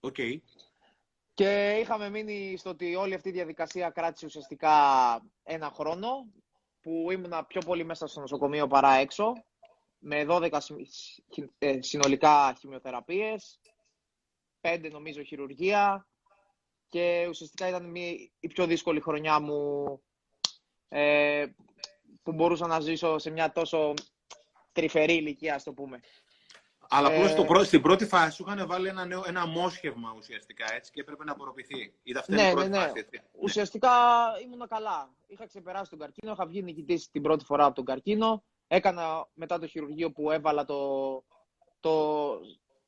Okay. Και είχαμε μείνει στο ότι όλη αυτή η διαδικασία κράτησε ουσιαστικά ένα χρόνο, που ήμουνα πιο πολύ μέσα στο νοσοκομείο παρά έξω, με 12 ε, συνολικά χημειοθεραπείες, 5 νομίζω χειρουργία και ουσιαστικά ήταν η πιο δύσκολη χρονιά μου ε, που μπορούσα να ζήσω σε μια τόσο τρυφερή ηλικία, ας το πούμε. Αλλά απλώς ε... στην πρώτη φάση σου είχαν βάλει ένα, νέο, ένα μόσχευμα ουσιαστικά έτσι και έπρεπε να απορροφηθεί. Είδα αυτή ναι, πρώτη ναι, ναι. φάση. Έτσι. Ουσιαστικά ήμουν καλά. Είχα ξεπεράσει τον καρκίνο, είχα βγει νικητής την πρώτη φορά από τον καρκίνο. Έκανα μετά το χειρουργείο που έβαλα το, το,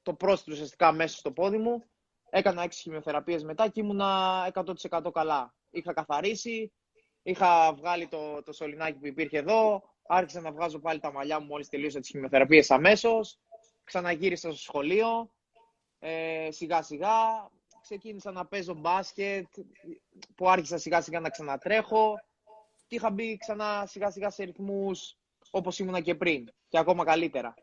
το πρόστιμο ουσιαστικά μέσα στο πόδι μου. Έκανα έξι χημειοθεραπείες μετά και ήμουνα 100% καλά. Είχα καθαρίσει, είχα βγάλει το, το σωληνάκι που υπήρχε εδώ, άρχισα να βγάζω πάλι τα μαλλιά μου μόλις τελείωσα τις χημειοθεραπείες αμέσως ξαναγύρισα στο σχολείο, ε, σιγά σιγά ξεκίνησα να παίζω μπάσκετ, που άρχισα σιγά σιγά να ξανατρέχω και είχα μπει ξανά σιγά σιγά σε ρυθμούς όπως ήμουνα και πριν και ακόμα καλύτερα.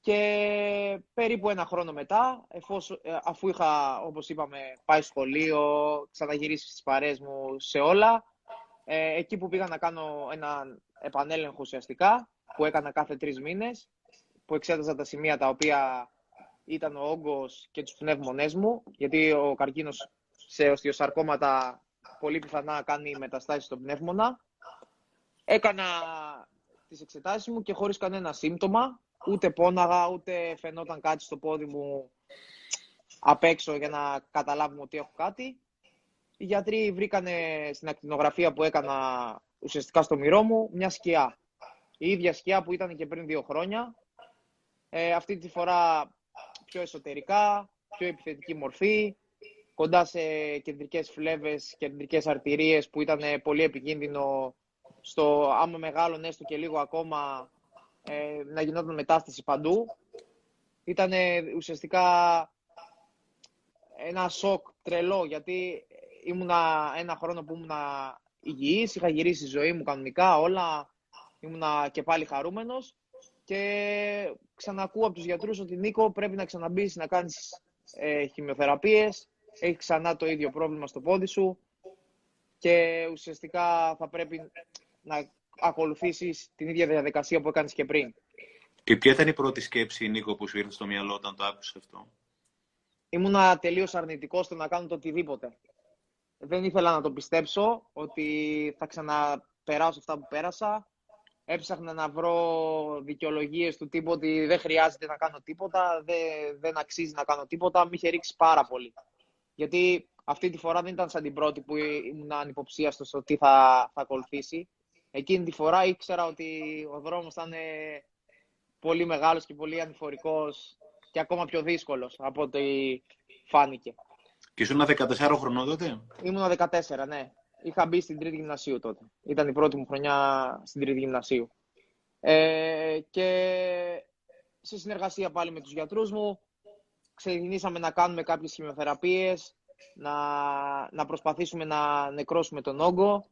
Και περίπου ένα χρόνο μετά, εφόσον, ε, αφού είχα, όπως είπαμε, πάει σχολείο, ξαναγυρίσει στις παρέες μου σε όλα, ε, εκεί που πήγα να κάνω ένα επανέλεγχο ουσιαστικά, που έκανα κάθε τρεις μήνες, που εξέταζα τα σημεία τα οποία ήταν ο όγκος και τους πνεύμονές μου, γιατί ο καρκίνος σε οστιοσαρκώματα πολύ πιθανά κάνει μεταστάσεις στον πνεύμονα. Έκανα τις εξετάσεις μου και χωρίς κανένα σύμπτωμα, ούτε πόναγα, ούτε φαινόταν κάτι στο πόδι μου απ' έξω για να καταλάβουμε ότι έχω κάτι. Οι γιατροί βρήκανε στην ακτινογραφία που έκανα ουσιαστικά στο μυρό μου μια σκιά. Η ίδια σκιά που ήταν και πριν δύο χρόνια, ε, αυτή τη φορά πιο εσωτερικά, πιο επιθετική μορφή, κοντά σε κεντρικές φλέβες, κεντρικές αρτηρίες που ήταν πολύ επικίνδυνο στο άμα μεγάλο έστω και λίγο ακόμα ε, να γινόταν μετάσταση παντού. Ήταν ουσιαστικά ένα σοκ τρελό γιατί ήμουνα ένα χρόνο που ήμουνα υγιής, είχα γυρίσει η ζωή μου κανονικά, όλα ήμουνα και πάλι χαρούμενος και ξανακούω από τους γιατρούς ότι Νίκο πρέπει να ξαναμπείς να κάνεις ε, χημειοθεραπείες, έχει ξανά το ίδιο πρόβλημα στο πόδι σου και ουσιαστικά θα πρέπει να ακολουθήσεις την ίδια διαδικασία που έκανες και πριν. Και ποια ήταν η πρώτη σκέψη, Νίκο, που σου ήρθε στο μυαλό όταν το άκουσες αυτό; Ήμουνα τελείως αρνητικός στο να κάνω το οτιδήποτε. Δεν ήθελα να το πιστέψω ότι θα ξαναπεράσω αυτά που πέρασα έψαχνα να βρω δικαιολογίες του τύπου ότι δεν χρειάζεται να κάνω τίποτα, δεν, δεν αξίζει να κάνω τίποτα. Με είχε ρίξει πάρα πολύ. Γιατί αυτή τη φορά δεν ήταν σαν την πρώτη που ήμουν ανυποψίαστο στο τι θα, θα ακολουθήσει. Εκείνη τη φορά ήξερα ότι ο δρόμος θα είναι πολύ μεγάλος και πολύ ανηφορικός και ακόμα πιο δύσκολος από ό,τι φάνηκε. Και ήσουν 14 χρονών τότε; Ήμουν 14, ναι είχα μπει στην τρίτη γυμνασίου τότε. Ήταν η πρώτη μου χρονιά στην τρίτη γυμνασίου. Ε, και σε συνεργασία πάλι με τους γιατρούς μου, ξεκινήσαμε να κάνουμε κάποιες χημειοθεραπείες, να, να προσπαθήσουμε να νεκρώσουμε τον όγκο.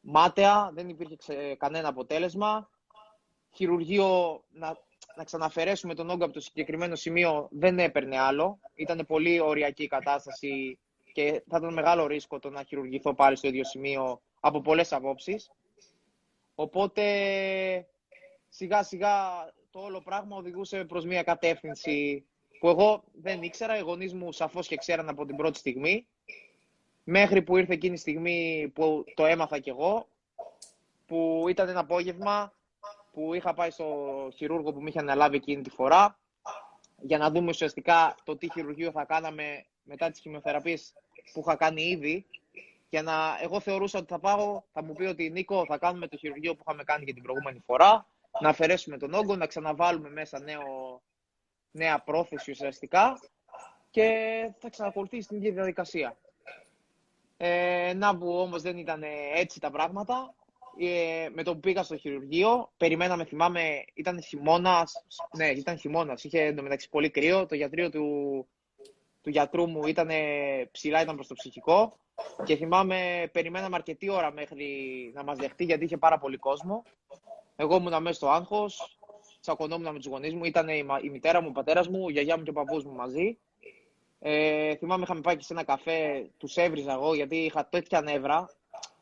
Μάταια, δεν υπήρχε κανένα αποτέλεσμα. Χειρουργείο, να, να ξαναφερέσουμε τον όγκο από το συγκεκριμένο σημείο δεν έπαιρνε άλλο. Ήταν πολύ οριακή η κατάσταση και θα ήταν μεγάλο ρίσκο το να χειρουργηθώ πάλι στο ίδιο σημείο από πολλές απόψεις. Οπότε σιγά σιγά το όλο πράγμα οδηγούσε προς μια κατεύθυνση που εγώ δεν ήξερα, οι γονείς μου σαφώς και ξέραν από την πρώτη στιγμή, μέχρι που ήρθε εκείνη η στιγμή που το έμαθα κι εγώ, που ήταν ένα απόγευμα που είχα πάει στο χειρούργο που με είχε αναλάβει εκείνη τη φορά, για να δούμε ουσιαστικά το τι χειρουργείο θα κάναμε μετά τις χημειοθεραπείες που είχα κάνει ήδη και να, εγώ θεωρούσα ότι θα πάω, θα μου πει ότι Νίκο θα κάνουμε το χειρουργείο που είχαμε κάνει και την προηγούμενη φορά, να αφαιρέσουμε τον όγκο, να ξαναβάλουμε μέσα νέο, νέα πρόθεση ουσιαστικά και θα ξανακολουθήσει την ίδια διαδικασία. Ε, να που όμως δεν ήταν έτσι τα πράγματα. Ε, με το που πήγα στο χειρουργείο, περιμέναμε, θυμάμαι, ήταν χειμώνας. Ναι, ήταν χειμώνας. Είχε εντωμεταξύ πολύ κρύο. Το γιατρείο του, του γιατρού μου ήταν ψηλά, ήταν προς το ψυχικό και θυμάμαι περιμέναμε αρκετή ώρα μέχρι να μας δεχτεί γιατί είχε πάρα πολύ κόσμο. Εγώ ήμουν μέσα στο άγχος, τσακωνόμουν με τους γονείς μου, ήταν η, η μητέρα μου, ο πατέρας μου, η γιαγιά μου και ο παππούς μου μαζί. Ε, θυμάμαι είχαμε πάει και σε ένα καφέ, τους έβριζα εγώ γιατί είχα τέτοια νεύρα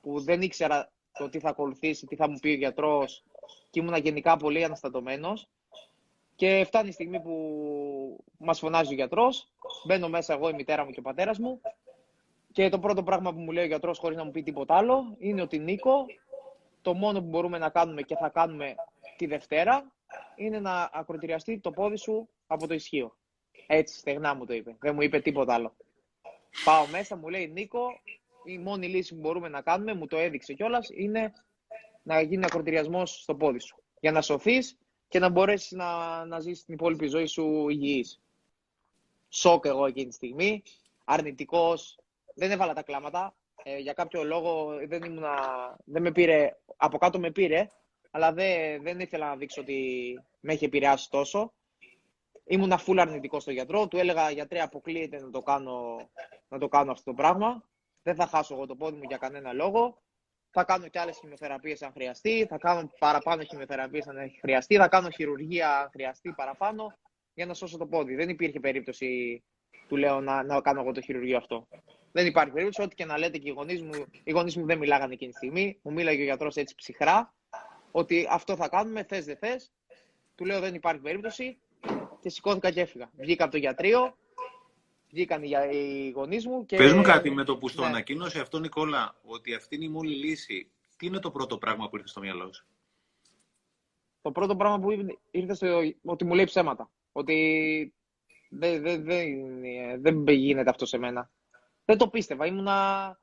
που δεν ήξερα το τι θα ακολουθήσει, τι θα μου πει ο γιατρός και ήμουν γενικά πολύ αναστατωμένος. Και φτάνει η στιγμή που μας φωνάζει ο γιατρός. Μπαίνω μέσα εγώ, η μητέρα μου και ο πατέρας μου. Και το πρώτο πράγμα που μου λέει ο γιατρός, χωρίς να μου πει τίποτα άλλο, είναι ότι Νίκο, το μόνο που μπορούμε να κάνουμε και θα κάνουμε τη Δευτέρα είναι να ακροτηριαστεί το πόδι σου από το ισχύο. Έτσι, στεγνά μου το είπε. Δεν μου είπε τίποτα άλλο. Πάω μέσα, μου λέει Νίκο, η μόνη λύση που μπορούμε να κάνουμε, μου το έδειξε κιόλας, είναι να γίνει ακροτηριασμός στο πόδι σου. Για να σωθείς και να μπορέσεις να, να ζήσεις την υπόλοιπη ζωή σου υγιής. Σοκ εγώ εκείνη τη στιγμή. Αρνητικός. Δεν έβαλα τα κλάματα. Ε, για κάποιο λόγο δεν, ήμουνα, δεν με πήρε. Από κάτω με πήρε, αλλά δεν, δεν ήθελα να δείξω ότι με έχει επηρεάσει τόσο. Ήμουν full αρνητικό στο γιατρό. Του έλεγα γιατρέ, αποκλείεται να το κάνω, να το κάνω αυτό το πράγμα. Δεν θα χάσω εγώ το πόδι μου για κανένα λόγο. Θα κάνω και άλλες χημειοθεραπείε αν χρειαστεί. Θα κάνω παραπάνω χημειοθεραπείε αν χρειαστεί. Θα κάνω χειρουργία αν χρειαστεί παραπάνω για να σώσω το πόδι. Δεν υπήρχε περίπτωση, του λέω, να, να κάνω εγώ το χειρουργείο αυτό. Δεν υπάρχει περίπτωση. Ό,τι και να λέτε και οι γονείς μου, οι γονείς μου δεν μιλάγανε εκείνη τη στιγμή. Μου μίλαγε ο γιατρός έτσι ψυχρά. Ότι αυτό θα κάνουμε, θες δεν θες. Του λέω δεν υπάρχει περίπτωση και σηκώθηκα και έφυγα. Βγήκα από το γιατρείο, βγήκαν οι γονείς μου. Και... Πες μου κάτι με το που στο ναι. ανακοίνωσε αυτό, Νικόλα, ότι αυτή είναι η μόνη λύση. Τι είναι το πρώτο πράγμα που ήρθε στο μυαλό σου; Το πρώτο πράγμα που ήρθε στο ότι μου λέει ψέματα. Ότι δεν, δεν, δεν, δεν γίνεται αυτό σε μένα. Δεν το πίστευα. Ήμουνα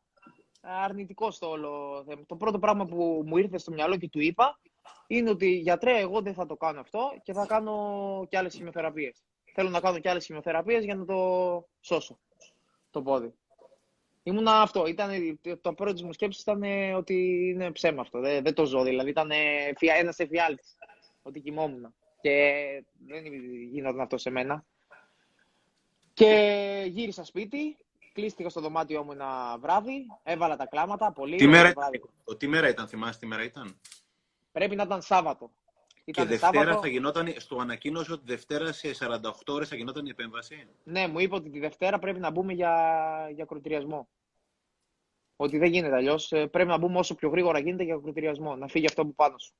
αρνητικός στο όλο θέμα. Το πρώτο πράγμα που μου ήρθε στο μυαλό και του είπα είναι ότι γιατρέ, εγώ δεν θα το κάνω αυτό και θα κάνω και άλλες χημειοθεραπείε. Θέλω να κάνω και άλλες χημειοθεραπείες για να το σώσω το πόδι. Ήμουν αυτό. Ήταν, το πρώτο μου σκέψης ήταν ότι είναι ψέμα αυτό. Δεν, δεν το ζω. Δηλαδή ήταν ένας εφιάλτης. Ότι κοιμόμουν. Και δεν γινόταν αυτό σε μένα. Και γύρισα σπίτι. Κλείστηκα στο δωμάτιό μου ένα βράδυ. Έβαλα τα κλάματα. Πολύ. Τι μέρα, τι μέρα ήταν, θυμάσαι τι μέρα ήταν; Πρέπει να ήταν Σάββατο. Ήταν και Δευτέρα Σάββατο... θα γινόταν, στο ανακοίνωσε ότι Δευτέρα σε 48 ώρες θα γινόταν η επέμβαση. Ναι, μου είπε ότι τη Δευτέρα πρέπει να μπούμε για, για κροτηριασμό. Ότι δεν γίνεται αλλιώς. Ε, πρέπει να μπούμε όσο πιο γρήγορα γίνεται για κροτηριασμό. Να φύγει αυτό που πάνω σου.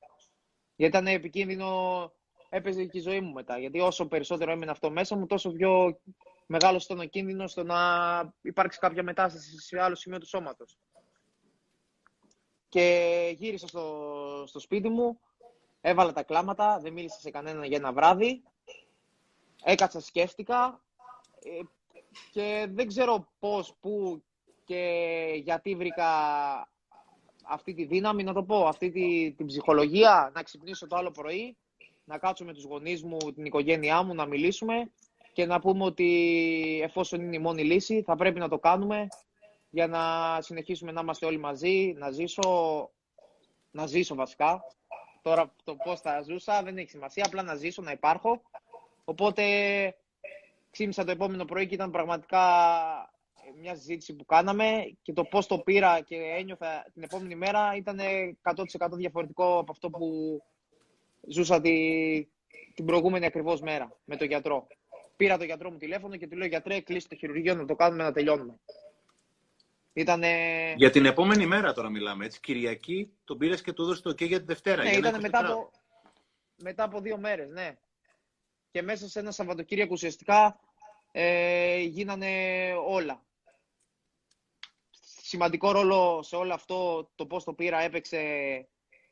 Γιατί ήταν επικίνδυνο, έπαιζε και η ζωή μου μετά. Γιατί όσο περισσότερο έμεινε αυτό μέσα μου, τόσο πιο μεγάλο ήταν ο κίνδυνος στο να υπάρξει κάποια μετάσταση σε άλλο σημείο του σώματος. Και γύρισα στο, στο σπίτι μου, έβαλα τα κλάματα, δεν μίλησα σε κανέναν για ένα βράδυ. Έκατσα, σκέφτηκα ε, και δεν ξέρω πώς, πού και γιατί βρήκα αυτή τη δύναμη, να το πω, αυτή τη, την ψυχολογία, να ξυπνήσω το άλλο πρωί, να κάτσω με τους γονείς μου, την οικογένειά μου, να μιλήσουμε και να πούμε ότι εφόσον είναι η μόνη λύση θα πρέπει να το κάνουμε για να συνεχίσουμε να είμαστε όλοι μαζί, να ζήσω, να ζήσω βασικά. Τώρα το πώς θα ζούσα δεν έχει σημασία, απλά να ζήσω, να υπάρχω. Οπότε ξύμισα το επόμενο πρωί και ήταν πραγματικά μια συζήτηση που κάναμε και το πώς το πήρα και ένιωθα την επόμενη μέρα ήταν 100% διαφορετικό από αυτό που ζούσα τη, την προηγούμενη ακριβώς μέρα με τον γιατρό. Πήρα τον γιατρό μου τηλέφωνο και του λέω γιατρέ κλείσει το χειρουργείο να το κάνουμε να τελειώνουμε. Ήτανε... Για την επόμενη μέρα τώρα μιλάμε, έτσι. Κυριακή τον πήρες και του έδωσες το και για τη Δευτέρα. Ναι, ήταν μετά από, μετά από δύο μέρες, ναι. Και μέσα σε ένα Σαββατοκύριακο ουσιαστικά ε, γίνανε όλα. Σημαντικό ρόλο σε όλο αυτό το πώς το πήρα έπαιξε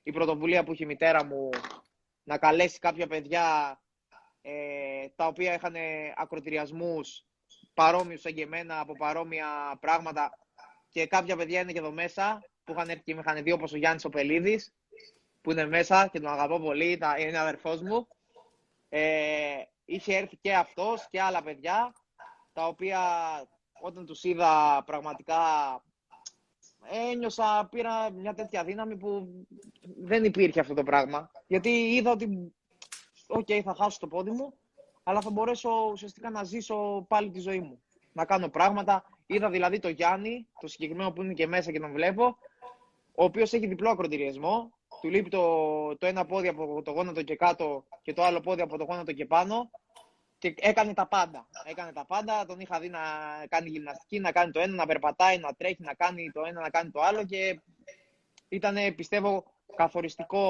η πρωτοβουλία που είχε η μητέρα μου να καλέσει κάποια παιδιά ε, τα οποία είχαν ακροτηριασμούς παρόμοιους σαν και εμένα από παρόμοια πράγματα και κάποια παιδιά είναι και εδώ μέσα που είχαν έρθει και με είχαν δει όπως ο Γιάννης ο Πελίδης που είναι μέσα και τον αγαπώ πολύ, είναι αδερφός μου. Ε, είχε έρθει και αυτός και άλλα παιδιά τα οποία όταν τους είδα πραγματικά ένιωσα, πήρα μια τέτοια δύναμη που δεν υπήρχε αυτό το πράγμα. Γιατί είδα ότι, ok, okay, θα χάσω το πόδι μου, αλλά θα μπορέσω ουσιαστικά να ζήσω πάλι τη ζωή μου. Να κάνω πράγματα. Είδα δηλαδή το Γιάννη, το συγκεκριμένο που είναι και μέσα και τον βλέπω, ο οποίος έχει διπλό ακροτηριασμό. Του λείπει το, το ένα πόδι από το γόνατο και κάτω και το άλλο πόδι από το γόνατο και πάνω. και έκανε τα πάντα. Έκανε τα πάντα. Τον είχα δει να κάνει γυμναστική, να κάνει το ένα, να περπατάει, να τρέχει, να κάνει το ένα, να κάνει το άλλο και ήταν, πιστεύω, καθοριστικό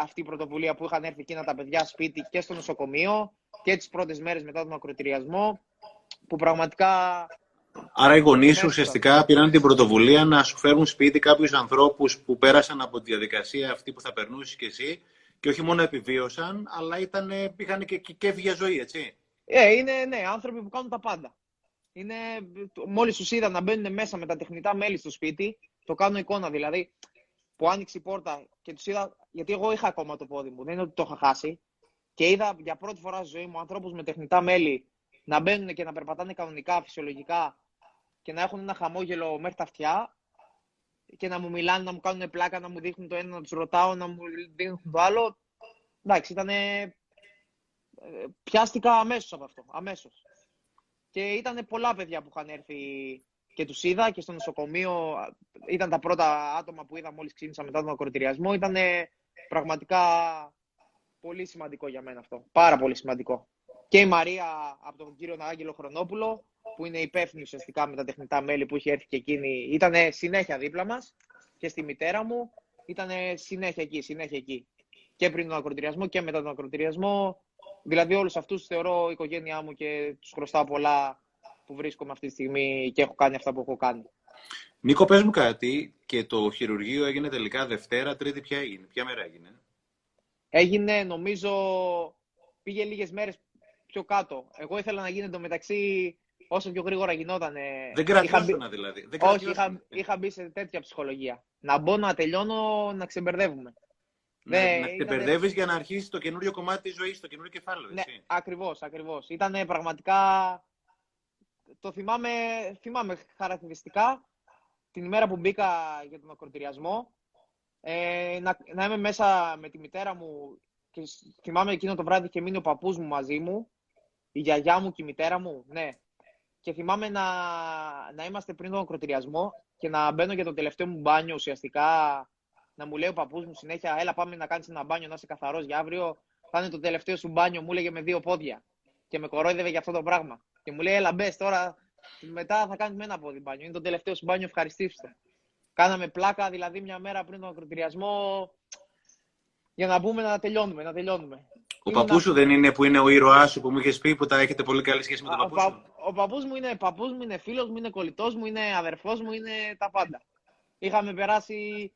αυτή η πρωτοβουλία που είχαν έρθει εκείνα τα παιδιά σπίτι και στο νοσοκομείο και τις πρώτες μέρες μετά τον ακροτηριασμό που πραγματικά... Άρα οι γονείς ουσιαστικά πήραν την πρωτοβουλία να σου φέρουν σπίτι κάποιους ανθρώπους που πέρασαν από τη διαδικασία αυτή που θα περνούσε και εσύ και όχι μόνο επιβίωσαν, αλλά ήταν, είχαν και, και, και ζωή, έτσι. Ε, είναι ναι, άνθρωποι που κάνουν τα πάντα. Είναι, μόλις τους είδα να μπαίνουν μέσα με τα τεχνητά μέλη στο σπίτι, το κάνω εικόνα δηλαδή, που άνοιξε η πόρτα και τους είδα, γιατί εγώ είχα ακόμα το πόδι μου, δεν είναι ότι το είχα χάσει, και είδα για πρώτη φορά στη ζωή μου ανθρώπους με τεχνητά μέλη να μπαίνουν και να περπατάνε κανονικά, φυσιολογικά και να έχουν ένα χαμόγελο μέχρι τα αυτιά και να μου μιλάνε, να μου κάνουν πλάκα, να μου δείχνουν το ένα, να τους ρωτάω, να μου δείχνουν το άλλο. Εντάξει, ήταν. Πιάστηκα αμέσως από αυτό. Αμέσως. Και ήταν πολλά παιδιά που είχαν έρθει και τους είδα και στο νοσοκομείο. Ήταν τα πρώτα άτομα που είδα μόλις ξύνησα μετά τον ακροτηριασμό. Ήταν πραγματικά πολύ σημαντικό για μένα αυτό. Πάρα πολύ σημαντικό. Και η Μαρία από τον κύριο Άγγελο Χρονόπουλο που είναι υπεύθυνη ουσιαστικά με τα τεχνητά μέλη που είχε έρθει και εκείνη, ήταν συνέχεια δίπλα μας και στη μητέρα μου. Ήταν συνέχεια εκεί, συνέχεια εκεί. Και πριν τον ακροτηριασμό και μετά τον ακροτηριασμό. Δηλαδή, όλους αυτούς θεωρώ η οικογένειά μου και τους χρωστάω πολλά που βρίσκομαι αυτή τη στιγμή και έχω κάνει αυτά που έχω κάνει. Νίκο, πες μου κάτι και το χειρουργείο έγινε τελικά Δευτέρα, Τρίτη, ποια έγινε, ποια μέρα έγινε; Έγινε, νομίζω, πήγε λίγες μέρες πιο κάτω. Εγώ ήθελα να γίνει το μεταξύ όσο πιο γρήγορα γινόταν. Δεν κρατιώσουν δηλαδή. Δεν όχι, είχα, είχα μπει σε τέτοια ψυχολογία. Να μπω να τελειώνω, να ξεμπερδεύουμε. Ναι, να, να ξεμπερδεύεις για να αρχίσεις το καινούριο κομμάτι της ζωής, το καινούριο κεφάλαιο. Ναι, ακριβώς, ακριβώς. Ήταν πραγματικά. Το θυμάμαι, θυμάμαι χαρακτηριστικά την ημέρα που μπήκα για τον ακροτηριασμό. Ε, να, να είμαι μέσα με τη μητέρα μου και θυμάμαι εκείνο το βράδυ και μείνει ο παππούς μου μαζί μου, η γιαγιά μου και η μητέρα μου, ναι. Και θυμάμαι να, να είμαστε πριν τον ακροτηριασμό και να μπαίνω για το τελευταίο μου μπάνιο ουσιαστικά. Να μου λέει ο παππούς μου συνέχεια, έλα πάμε να κάνεις ένα μπάνιο, να είσαι καθαρός για αύριο. Θα είναι το τελευταίο σου μπάνιο, μου έλεγε με δύο πόδια. Και με κορόιδευε για αυτό το πράγμα. Και μου λέει, έλα μπες τώρα, μετά θα κάνεις με ένα πόδι μπάνιο. Είναι το τελευταίο σου μπάνιο, ευχαριστήστε. Κάναμε πλάκα, δηλαδή μια μέρα πριν τον ακροτηριασμό, για να μπούμε να τελειώνουμε, να τελειώνουμε. Ο παππούς σου δεν είναι που είναι ο ήρωάς σου που μου είχες πει που τα έχετε πολύ καλή σχέση με τον παππούς σου; Ο παππούς μου είναι παππούς μου, είναι φίλος μου, είναι κολλητός μου, είναι αδερφός μου, είναι τα πάντα. Είχαμε περάσει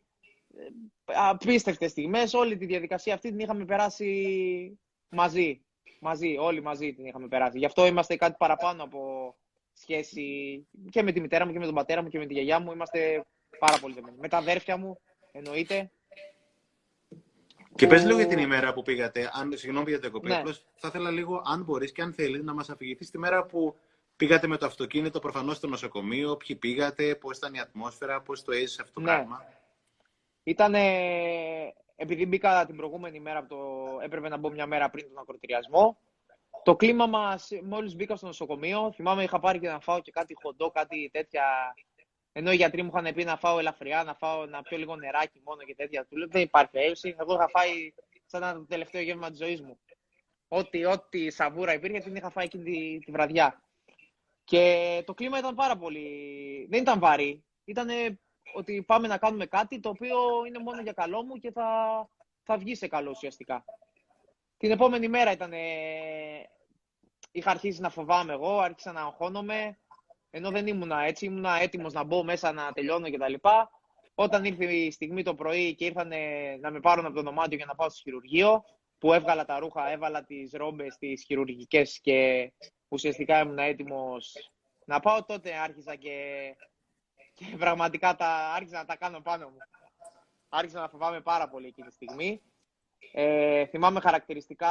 ε, απίστευτες στιγμές. Όλη τη διαδικασία αυτή την είχαμε περάσει μαζί. Μαζί, όλοι μαζί την είχαμε περάσει. Γι' αυτό είμαστε κάτι παραπάνω από σχέση και με τη μητέρα μου και με τον πατέρα μου και με τη γιαγιά μου. Είμαστε πάρα πολύ δεμένοι. Με τα αδέρφια μου, εννοείται. Και πες λίγο για την ημέρα που πήγατε, αν, συγγνώμη για το κοπή, ναι. θα ήθελα λίγο, αν μπορείς και αν θέλεις, να μας αφηγηθείς τη μέρα που πήγατε με το αυτοκίνητο, προφανώς στο νοσοκομείο, ποιοι πήγατε, πώς ήταν η ατμόσφαιρα, πώς το έζησε αυτό το ναι. πράγμα. Ήταν, επειδή μπήκα την προηγούμενη μέρα, το, έπρεπε να μπω μια μέρα πριν τον ακροτηριασμό, το κλίμα μας, μόλις μπήκα στο νοσοκομείο, θυμάμαι είχα πάρει και να φάω και κάτι χοντό, κάτι τέτοια ενώ οι γιατροί μου είχαν πει να φάω ελαφριά, να, φάω, να πιω λίγο νεράκι μόνο και τέτοια. Του λέω δεν υπάρχει περίπτωση. Εγώ είχα φάει σαν το τελευταίο γεύμα της ζωής μου. Ό,τι, ό,τι σαβούρα υπήρχε την είχα φάει εκείνη τη, τη βραδιά. Και το κλίμα ήταν πάρα πολύ. Δεν ήταν βαρύ. Ήταν ότι πάμε να κάνουμε κάτι το οποίο είναι μόνο για καλό μου και θα, θα βγει σε καλό ουσιαστικά. Την επόμενη μέρα ήταν. Είχα αρχίσει να φοβάμαι εγώ, άρχισα να αγχώνομαι. Ενώ δεν ήμουνα έτσι, ήμουνα έτοιμος να μπω μέσα να τελειώνω κτλ. Όταν ήρθε η στιγμή το πρωί και ήρθαν να με πάρουν από το δωμάτιο για να πάω στο χειρουργείο, που έβγαλα τα ρούχα, έβαλα τις ρόμπες, τις χειρουργικές και ουσιαστικά ήμουν έτοιμος να πάω, τότε άρχισα και, και πραγματικά τα, άρχισα να τα κάνω πάνω μου. Άρχισα να φοβάμαι πάρα πολύ εκείνη τη στιγμή. Ε, θυμάμαι χαρακτηριστικά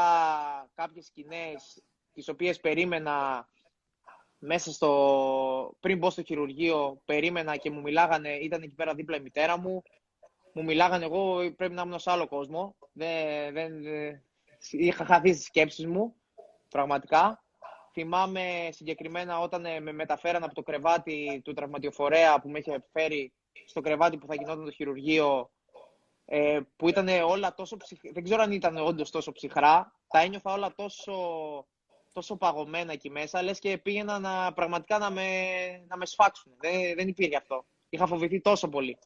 κάποιες σκηνές τις οποίες περίμενα μέσα στο... πριν μπω στο χειρουργείο, περίμενα και μου μιλάγανε, ήταν εκεί πέρα δίπλα η μητέρα μου. Μου μιλάγανε, εγώ πρέπει να ήμουν σε άλλο κόσμο. Δεν, δεν, είχα χαθεί στις σκέψεις μου, πραγματικά. Θυμάμαι συγκεκριμένα όταν ε, με μεταφέραν από το κρεβάτι του τραυματιοφορέα που με είχε φέρει στο κρεβάτι που θα γινόταν το χειρουργείο, ε, που ήταν όλα τόσο ψυχρά, δεν ξέρω αν ήταν όντως τόσο ψυχρά, τα ένιωθα όλα τόσο τόσο παγωμένα εκεί μέσα, λες και πήγαινα να, πραγματικά να με, να με σφάξουν. Δεν, δεν υπήρχε αυτό. Είχα φοβηθεί τόσο πολύ.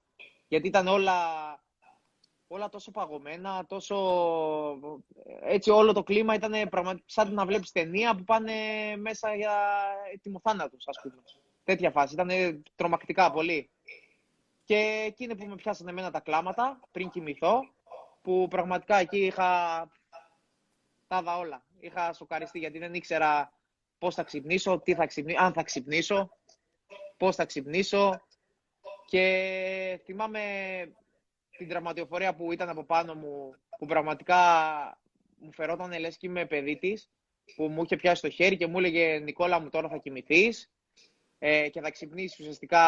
Γιατί ήταν όλα, όλα τόσο παγωμένα, τόσο... Έτσι όλο το κλίμα ήταν πραγματικά σαν να βλέπεις ταινία που πάνε μέσα για ετοιμοθάνατος, ας πούμε. Τέτοια φάση. Ήταν τρομακτικά πολύ. Και εκείνη που με πιάσανε εμένα τα κλάματα πριν κοιμηθώ, που πραγματικά εκεί είχα τα όλα. Είχα σοκαριστεί γιατί δεν ήξερα πώς θα ξυπνήσω, τι θα ξυπνήσω, αν θα ξυπνήσω, πώς θα ξυπνήσω. Και θυμάμαι την τραυματιοφορία που ήταν από πάνω μου, που πραγματικά μου φερόταν λες και είμαι παιδί της, που μου είχε πιάσει το χέρι και μου έλεγε «Νικόλα μου τώρα θα κοιμηθείς ε, και θα ξυπνήσεις ουσιαστικά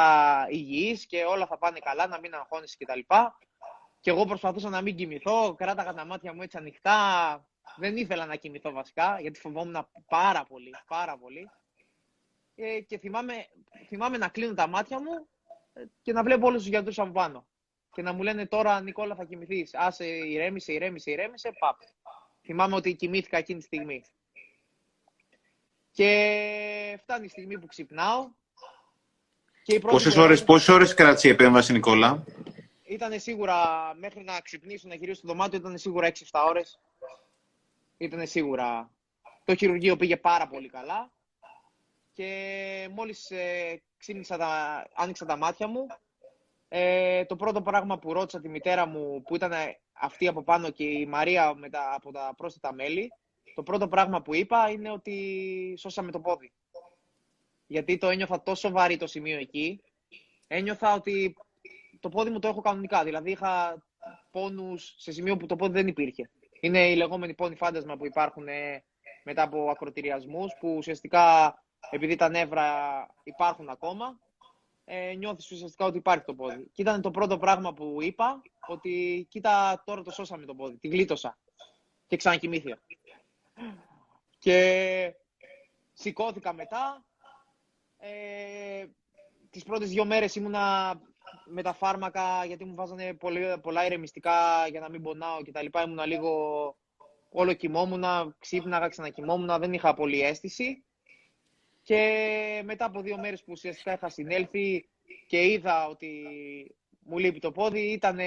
υγιής και όλα θα πάνε καλά, να μην αγχώνεσαι κτλ». Και εγώ προσπαθούσα να μην κοιμηθώ, κράταγα τα μάτια μου έτσι ανοιχτά, δεν ήθελα να κοιμηθώ βασικά, γιατί φοβόμουν πάρα πολύ, πάρα πολύ. Ε, και θυμάμαι, θυμάμαι να κλείνω τα μάτια μου ε, και να βλέπω όλους τους γιατρούς από πάνω. Και να μου λένε τώρα, Νικόλα, θα κοιμηθείς. Άσε, ηρέμησε, ηρέμησε, ηρέμησε, παπ. Θυμάμαι ότι κοιμήθηκα εκείνη τη στιγμή. Και φτάνει η στιγμή που ξυπνάω. πόσες, ώρες, πόσες ώρες κράτησε η επέμβαση, Νικόλα; Ήταν σίγουρα, μέχρι να ξυπνήσω, να γυρίσω στο δωμάτιο, ήταν σίγουρα 6-7 ώρες ήταν σίγουρα. Το χειρουργείο πήγε πάρα πολύ καλά και μόλις ε, τα, άνοιξα τα μάτια μου, ε, το πρώτο πράγμα που ρώτησα τη μητέρα μου, που ήταν αυτή από πάνω και η Μαρία με τα, από τα πρόσθετα μέλη, το πρώτο πράγμα που είπα είναι ότι σώσαμε το πόδι. Γιατί το ένιωθα τόσο βαρύ το σημείο εκεί. Ένιωθα ότι το πόδι μου το έχω κανονικά. Δηλαδή είχα πόνους σε σημείο που το πόδι δεν υπήρχε. Είναι οι λεγόμενοι πόνοι φάντασμα που υπάρχουν ε, μετά από ακροτηριασμούς, που ουσιαστικά επειδή τα νεύρα υπάρχουν ακόμα, ε, νιώθεις ουσιαστικά ότι υπάρχει το πόδι. Και ήταν το πρώτο πράγμα που είπα, ότι κοίτα τώρα το σώσαμε το πόδι, τη γλίτωσα και ξανακοιμήθηκα. Και σηκώθηκα μετά. Ε, τις πρώτες δύο μέρες ήμουνα με τα φάρμακα, γιατί μου βάζανε πολύ, πολλά ηρεμιστικά για να μην πονάω και τα λοιπά, ήμουνα λίγο όλο κοιμόμουν, ξύπναγα, ξανακοιμόμουν, δεν είχα πολύ αίσθηση. Και μετά από δύο μέρες που ουσιαστικά είχα συνέλθει και είδα ότι μου λείπει το πόδι, ήταν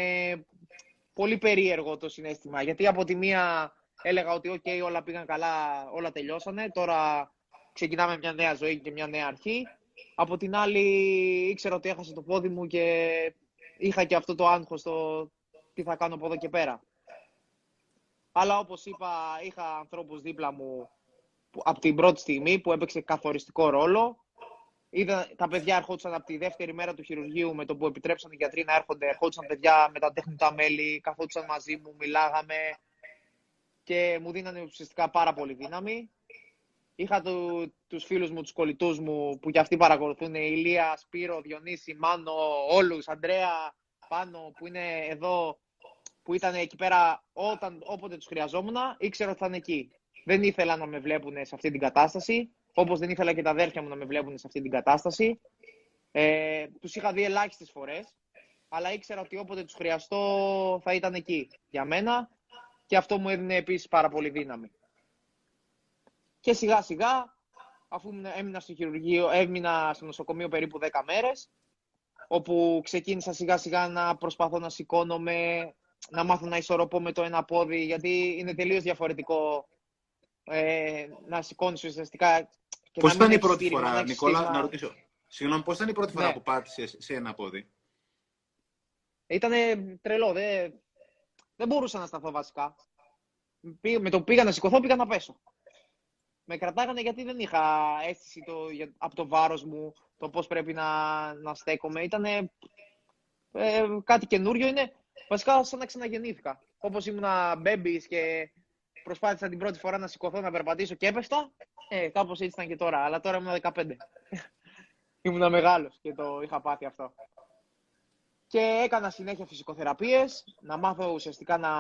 πολύ περίεργο το συνέστημα. Γιατί από τη μία έλεγα ότι ok, όλα πήγαν καλά, όλα τελειώσανε, τώρα ξεκινάμε μια νέα ζωή και μια νέα αρχή. Από την άλλη ήξερα ότι έχασα το πόδι μου και είχα και αυτό το άγχος το τι θα κάνω από εδώ και πέρα. Αλλά όπως είπα, είχα ανθρώπους δίπλα μου από την πρώτη στιγμή που έπαιξε καθοριστικό ρόλο. Είδα, τα παιδιά ερχόντουσαν από τη δεύτερη μέρα του χειρουργείου με το που επιτρέψαν οι γιατροί να έρχονται. Ερχόντουσαν παιδιά με τα τεχνητά μέλη, καθόντουσαν μαζί μου, μιλάγαμε και μου δίνανε ουσιαστικά πάρα πολύ δύναμη. Είχα του, τους φίλους μου, τους κολλητούς μου, που και αυτοί παρακολουθούν, Ηλία, Σπύρο, Διονύση, Μάνο, όλους, Αντρέα, Πάνο, που είναι εδώ, που ήταν εκεί πέρα όταν, όποτε τους χρειαζόμουν, ήξερα ότι θα είναι εκεί. Δεν ήθελα να με βλέπουν σε αυτή την κατάσταση, όπως δεν ήθελα και τα αδέρφια μου να με βλέπουν σε αυτή την κατάσταση. Ε, τους είχα δει ελάχιστες φορές, αλλά ήξερα ότι όποτε τους χρειαστώ θα ήταν εκεί για μένα και αυτό μου έδινε επίσης πάρα πολύ δύναμη. Και σιγά σιγά, αφού έμεινα στο χειρουργείο, έμεινα στο νοσοκομείο περίπου 10 μέρες, όπου ξεκίνησα σιγά σιγά να προσπαθώ να σηκώνομαι, να μάθω να ισορροπώ με το ένα πόδι, γιατί είναι τελείως διαφορετικό ε, να σηκώνεις ουσιαστικά. Πώς ήταν η πρώτη φορά, Νικόλα, να ρωτήσω. Συγγνώμη, πώς ήταν η πρώτη φορά ναι. που πάτησες σε ένα πόδι; Ήταν τρελό. Δεν, δεν μπορούσα να σταθώ βασικά. Με το που πήγα να σηκωθώ, πήγα να πέσω με κρατάγανε γιατί δεν είχα αίσθηση το, από το βάρος μου, το πώς πρέπει να, να στέκομαι. Ήταν ε, κάτι καινούριο, είναι βασικά σαν να ξαναγεννήθηκα. Όπως ήμουνα μπέμπης και προσπάθησα την πρώτη φορά να σηκωθώ, να περπατήσω και έπεφτα, ε, κάπως έτσι ήταν και τώρα, αλλά τώρα ήμουν 15. ήμουνα μεγάλος και το είχα πάθει αυτό. Και έκανα συνέχεια φυσικοθεραπείες, να μάθω ουσιαστικά να,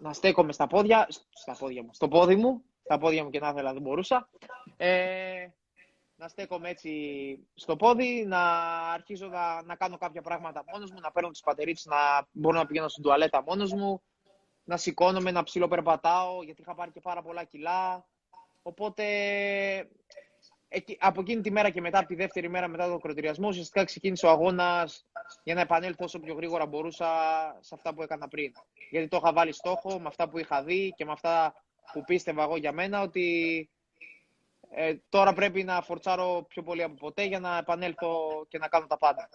να στέκομαι στα πόδια, στα πόδια μου, στο πόδι μου, τα πόδια μου και να ήθελα δεν μπορούσα. Ε, να στέκομαι έτσι στο πόδι, να αρχίζω να, να κάνω κάποια πράγματα μόνος μου, να παίρνω τις πατερίτσες, να μπορώ να πηγαίνω στην τουαλέτα μόνος μου, να σηκώνομαι, να ψηλοπερπατάω, γιατί είχα πάρει και πάρα πολλά κιλά. Οπότε από εκείνη τη μέρα και μετά, από τη δεύτερη μέρα μετά τον ακροτηριασμό, ουσιαστικά ξεκίνησε ο αγώνας για να επανέλθω όσο πιο γρήγορα μπορούσα σε αυτά που έκανα πριν. Γιατί το είχα βάλει στόχο με αυτά που είχα δει και με αυτά που πίστευα εγώ για μένα ότι ε, τώρα πρέπει να φορτσάρω πιο πολύ από ποτέ για να επανέλθω και να κάνω τα πάντα.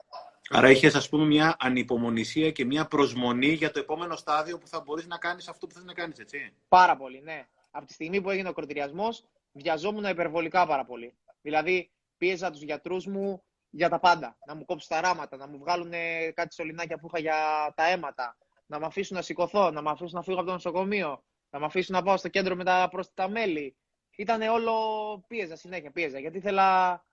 Άρα είχες, ας πούμε, μια ανυπομονησία και μια προσμονή για το επόμενο στάδιο που θα μπορείς να κάνεις αυτό που θες να κάνεις, έτσι; Πάρα πολύ, ναι. Από τη στιγμή που έγινε ο κροτηριασμός, βιαζόμουν υπερβολικά πάρα πολύ. Δηλαδή, πίεζα τους γιατρούς μου για τα πάντα. Να μου κόψουν τα ράματα, να μου βγάλουν κάτι σωληνάκια που είχα για τα αίματα, να με αφήσουν να σηκωθώ, να με αφήσουν να φύγω από το νοσοκομείο, να με αφήσουν να πάω στο κέντρο με τα πρόσθετα μέλη. Ήταν όλο πίεζα συνέχεια, πίεζα. Γιατί ήθελα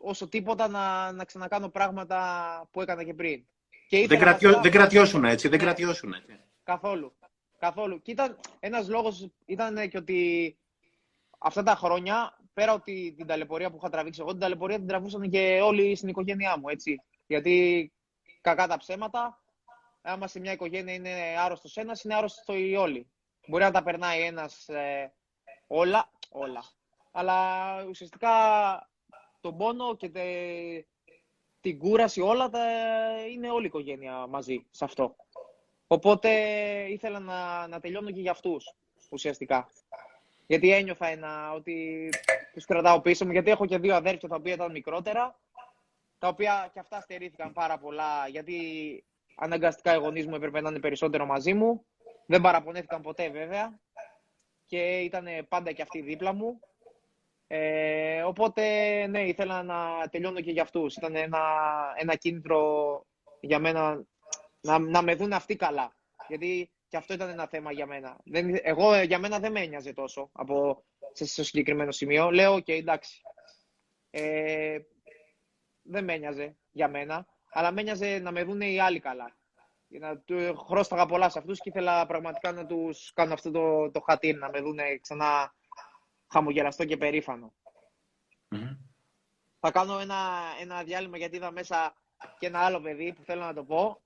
όσο τίποτα να, να ξανακάνω πράγματα που έκανα και πριν. Και δεν, κρατιώ, δεν κρατιώσουν έτσι, δεν ναι. κρατιώσουν έτσι. Καθόλου. Καθόλου. Και ήταν ένας λόγος ήταν και ότι αυτά τα χρόνια, πέρα ότι την ταλαιπωρία που είχα τραβήξει εγώ, την ταλαιπωρία την τραβούσαν και όλοι στην οικογένειά μου, έτσι. Γιατί κακά τα ψέματα, άμα σε μια οικογένεια είναι άρρωστος ένας, είναι άρρωστο οι όλοι. Μπορεί να τα περνάει ένας ε, όλα, όλα. Αλλά ουσιαστικά τον πόνο και τε, την κούραση, όλα τα, είναι όλη η οικογένεια μαζί σε αυτό. Οπότε ήθελα να, να τελειώνω και για αυτούς, ουσιαστικά. Γιατί ένιωθα ένα, ότι τους κρατάω πίσω μου, γιατί έχω και δύο αδέρφια τα οποία ήταν μικρότερα, τα οποία και αυτά στερήθηκαν πάρα πολλά, γιατί αναγκαστικά οι γονείς μου έπρεπε να είναι περισσότερο μαζί μου. Δεν παραπονέθηκαν ποτέ βέβαια και ήταν πάντα και αυτοί δίπλα μου. Ε, οπότε, ναι, ήθελα να τελειώνω και για αυτούς. Ήταν ένα, ένα κίνητρο για μένα να, να με δουν αυτοί καλά. Γιατί και αυτό ήταν ένα θέμα για μένα. Δεν, εγώ για μένα δεν με ένοιαζε τόσο από, σε, στο συγκεκριμένο σημείο. Λέω, ok, okay, εντάξει. Ε, δεν με ένοιαζε για μένα, αλλά με ένοιαζε να με δουν οι άλλοι καλά. Γιατί χρώσταγα πολλά σε αυτούς και ήθελα πραγματικά να τους κάνω αυτό το, το χατίρι, να με δουν ξανά χαμογελαστό και περήφανο Θα κάνω ένα, ένα διάλειμμα γιατί είδα μέσα και ένα άλλο παιδί που θέλω να το πω.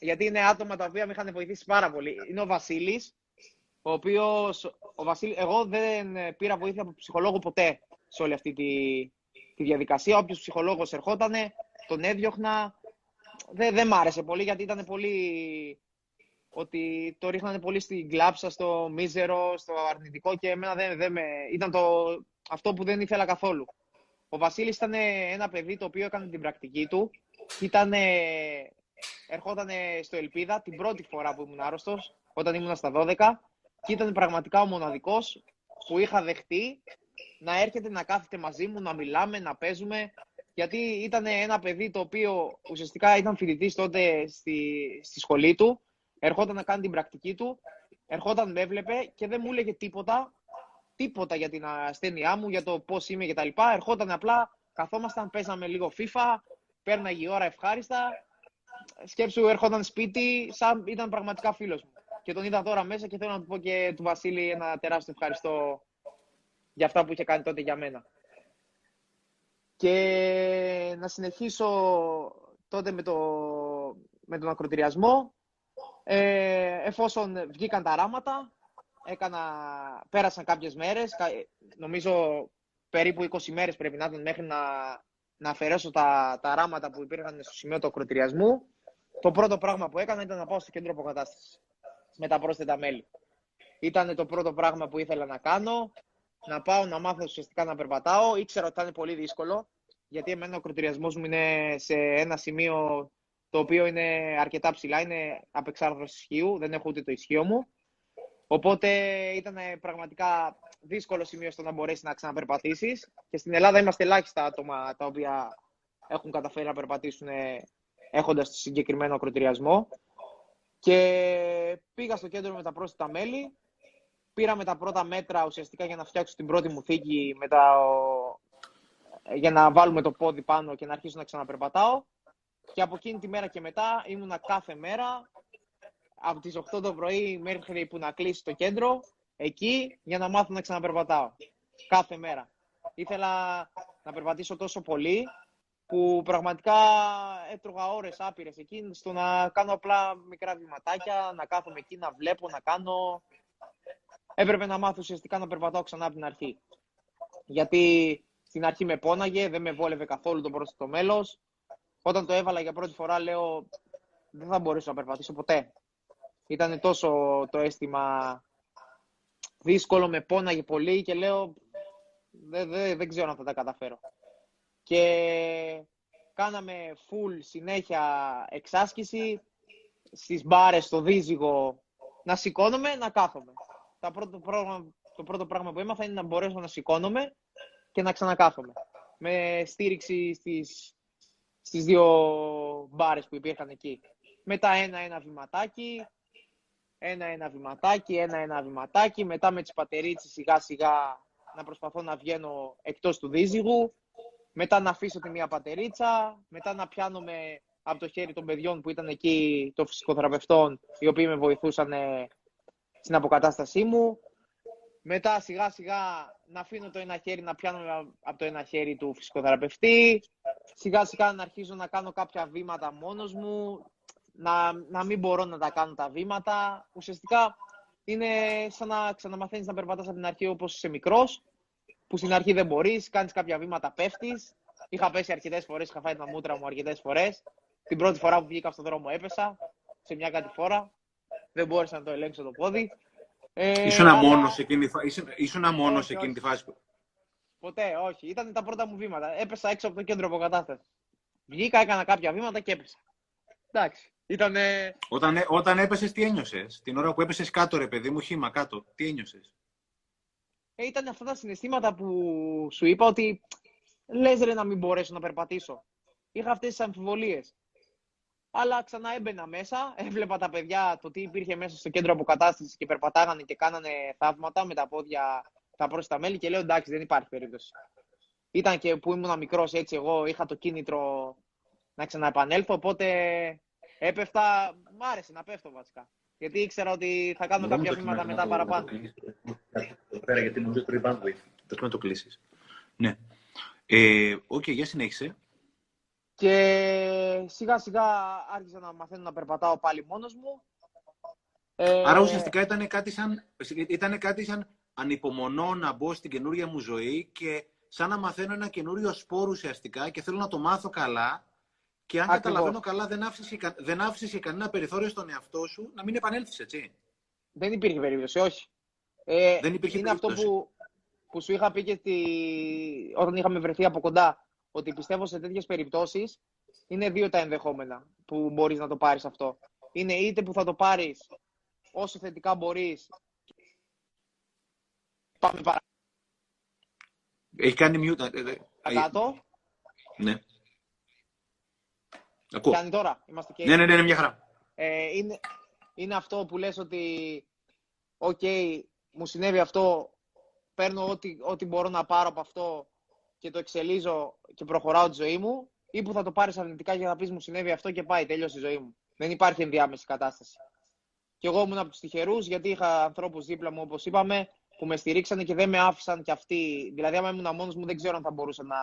Γιατί είναι άτομα τα οποία με είχαν βοηθήσει πάρα πολύ. Είναι ο Βασίλης, ο οποίο. Ο Βασίλης, εγώ δεν πήρα βοήθεια από ψυχολόγο ποτέ σε όλη αυτή τη, τη διαδικασία. Όποιος ψυχολόγος ερχόταν, τον έδιωχνα. Δεν, δεν μ' άρεσε πολύ γιατί ήταν πολύ ότι το ρίχνανε πολύ στην κλάψα, στο μίζερο, στο αρνητικό και εμένα δεν, δεν με... ήταν το... αυτό που δεν ήθελα καθόλου. Ο Βασίλης ήταν ένα παιδί το οποίο έκανε την πρακτική του. Ήταν, ερχόταν στο Ελπίδα την πρώτη φορά που ήμουν άρρωστος, όταν ήμουν στα 12 και ήταν πραγματικά ο μοναδικός που είχα δεχτεί να έρχεται να κάθεται μαζί μου, να μιλάμε, να παίζουμε. Γιατί ήταν ένα παιδί το οποίο ουσιαστικά ήταν φοιτητής τότε στη, στη σχολή του ερχόταν να κάνει την πρακτική του, ερχόταν, με έβλεπε και δεν μου έλεγε τίποτα, τίποτα για την ασθένειά μου, για το πώς είμαι κτλ. Ερχόταν απλά, καθόμασταν, παίζαμε λίγο FIFA, πέρναγε η ώρα ευχάριστα. Σκέψου, ερχόταν σπίτι, σαν ήταν πραγματικά φίλος μου. Και τον είδα τώρα μέσα και θέλω να του πω και του Βασίλη ένα τεράστιο ευχαριστώ για αυτά που είχε κάνει τότε για μένα. Και να συνεχίσω τότε με, το, με τον ακροτηριασμό. Ε, εφόσον βγήκαν τα ράματα, έκανα, πέρασαν κάποιες μέρες, νομίζω περίπου 20 μέρες πρέπει να ήταν μέχρι να, να αφαιρέσω τα, τα ράματα που υπήρχαν στο σημείο του ακροτηριασμού. Το πρώτο πράγμα που έκανα ήταν να πάω στο κέντρο αποκατάστασης με τα πρόσθετα μέλη. Ήταν το πρώτο πράγμα που ήθελα να κάνω, να πάω να μάθω ουσιαστικά να περπατάω. Ήξερα ότι θα είναι πολύ δύσκολο, γιατί εμένα ο ακροτηριασμός μου είναι σε ένα σημείο το οποίο είναι αρκετά ψηλά, είναι απεξάρτητος ισχύου, δεν έχω ούτε το ισχύο μου. Οπότε ήταν πραγματικά δύσκολο σημείο στο να μπορέσεις να ξαναπερπατήσεις. Και στην Ελλάδα είμαστε ελάχιστα άτομα τα οποία έχουν καταφέρει να περπατήσουν έχοντας το συγκεκριμένο ακροτηριασμό. Και πήγα στο κέντρο με τα πρόσθετα μέλη. Πήραμε τα πρώτα μέτρα ουσιαστικά για να φτιάξω την πρώτη μου θήκη με για να βάλουμε το πόδι πάνω και να αρχίσω να ξαναπερπατάω. Και από εκείνη τη μέρα και μετά ήμουνα κάθε μέρα από τις 8 το πρωί μέχρι που να κλείσει το κέντρο εκεί για να μάθω να ξαναπερπατάω. Κάθε μέρα. Ήθελα να περπατήσω τόσο πολύ που πραγματικά έτρωγα ώρες άπειρες εκεί στο να κάνω απλά μικρά βηματάκια, να κάθομαι εκεί, να βλέπω, να κάνω. Έπρεπε να μάθω ουσιαστικά να περπατάω ξανά από την αρχή. Γιατί στην αρχή με πόναγε, δεν με βόλευε καθόλου το πρόσθετο μέλος. Όταν το έβαλα για πρώτη φορά, λέω, δεν θα μπορέσω να περπατήσω ποτέ. Ήταν τόσο το αίσθημα δύσκολο, με πόναγε πολύ και λέω, δεν, δεν, δεν ξέρω αν θα τα καταφέρω. Και κάναμε full συνέχεια εξάσκηση, στις μπάρες, στο δίζυγο, να σηκώνομαι, να κάθομαι. Το πρώτο, πράγμα, το πρώτο πράγμα που έμαθα είναι να μπορέσω να σηκώνομαι και να ξανακάθομαι. Με στήριξη στις, στις δύο μπάρες που υπήρχαν εκεί. Μετά ένα-ένα βηματάκι, ένα-ένα βηματάκι, ένα-ένα βηματάκι. Μετά με τις πατερίτσες σιγά-σιγά να προσπαθώ να βγαίνω εκτός του δίζυγου. Μετά να αφήσω τη μία πατερίτσα. Μετά να πιάνομαι από το χέρι των παιδιών που ήταν εκεί, των φυσικοθεραπευτών, οι οποίοι με βοηθούσαν στην αποκατάστασή μου. Μετά σιγά σιγά να αφήνω το ένα χέρι να πιάνω από το ένα χέρι του φυσικοθεραπευτή. Σιγά σιγά να αρχίζω να κάνω κάποια βήματα μόνος μου. Να, να μην μπορώ να τα κάνω τα βήματα. Ουσιαστικά είναι σαν να ξαναμαθαίνεις να περπατάς από την αρχή όπως είσαι μικρός. Που στην αρχή δεν μπορείς, κάνεις κάποια βήματα, πέφτεις. Είχα πέσει αρκετές φορές, είχα φάει τα μούτρα μου αρκετές φορές. Την πρώτη φορά που βγήκα στον δρόμο έπεσα σε μια κάτι φορά. Δεν μπόρεσα να το ελέγξω το πόδι. Ε, ήσουν αλλά... μόνος εκείνη, ήσουν μόνος εκείνη τη φάση. Ποτέ, όχι. Ήταν τα πρώτα μου βήματα. Έπεσα έξω από το κέντρο αποκατάσταση. Βγήκα, έκανα κάποια βήματα και έπεσα. Εντάξει. Ήτανε... Όταν, όταν έπεσες, τι ένιωσες; Την ώρα που έπεσες κάτω, ρε παιδί μου, χήμα κάτω. Τι ένιωσες; Ε, ήταν αυτά τα συναισθήματα που σου είπα ότι λες ρε να μην μπορέσω να περπατήσω. Είχα αυτές τις αμφιβολίες. Αλλά ξανά έμπαινα μέσα, έβλεπα τα παιδιά το τι υπήρχε μέσα στο κέντρο αποκατάστασης και περπατάγανε και κάνανε θαύματα με τα πόδια τα πρόσθετα μέλη και λέω εντάξει, δεν υπάρχει περίπτωση. Ήταν και που ήμουν μικρός έτσι, εγώ είχα το κίνητρο να ξαναεπανέλθω. Οπότε έπεφτα. Μ' άρεσε να πέφτω βασικά. Γιατί ήξερα ότι θα κάνω κάποια βήματα μετά παραπάνω. Πέρα γιατί νομίζω το rebound να το κλείσεις. Ναι. Ε, ok, okay, για συνέχισε. Και σιγά σιγά άρχισα να μαθαίνω να περπατάω πάλι μόνος μου. Ε, Άρα ουσιαστικά ήταν κάτι, σαν, ήταν κάτι σαν ανυπομονώ να μπω στην καινούργια μου ζωή και σαν να μαθαίνω ένα καινούριο σπορ ουσιαστικά και θέλω να το μάθω καλά και αν Ακριβώς. καταλαβαίνω καλά δεν άφησες, δεν άφησες κανένα περιθώριο στον εαυτό σου να μην επανέλθεις, έτσι. Δεν υπήρχε περίπτωση, όχι. Ε, δεν υπήρχε είναι περίπτωση. αυτό που, που σου είχα πει και στη... όταν είχαμε βρεθεί από κοντά ότι πιστεύω σε τέτοιες περιπτώσεις είναι δύο τα ενδεχόμενα που μπορείς να το πάρεις αυτό. Είναι είτε που θα το πάρεις όσο θετικά μπορείς. Πάμε παρά. Έχει κάνει mute. Ε, ε, Κάτω. Ναι. Ακούω. Κάνει τώρα. Είμαστε και... Ναι, ναι, ναι, ναι, μια χαρά. Ε, είναι, είναι αυτό που λες ότι ok, okay, μου συνέβη αυτό, παίρνω ό,τι, ό,τι μπορώ να πάρω από αυτό και το εξελίζω και προχωράω τη ζωή μου, ή που θα το πάρεις αρνητικά για να πεις μου συνέβη αυτό και πάει, τέλειωσε η ζωή μου. Δεν υπάρχει ενδιάμεση κατάσταση. Και εγώ ήμουν από τους τυχερούς γιατί είχα ανθρώπους δίπλα μου, όπως είπαμε, που με στηρίξανε και δεν με άφησαν κι αυτοί. Δηλαδή, άμα ήμουν μόνος μου, δεν ξέρω αν θα μπορούσα να,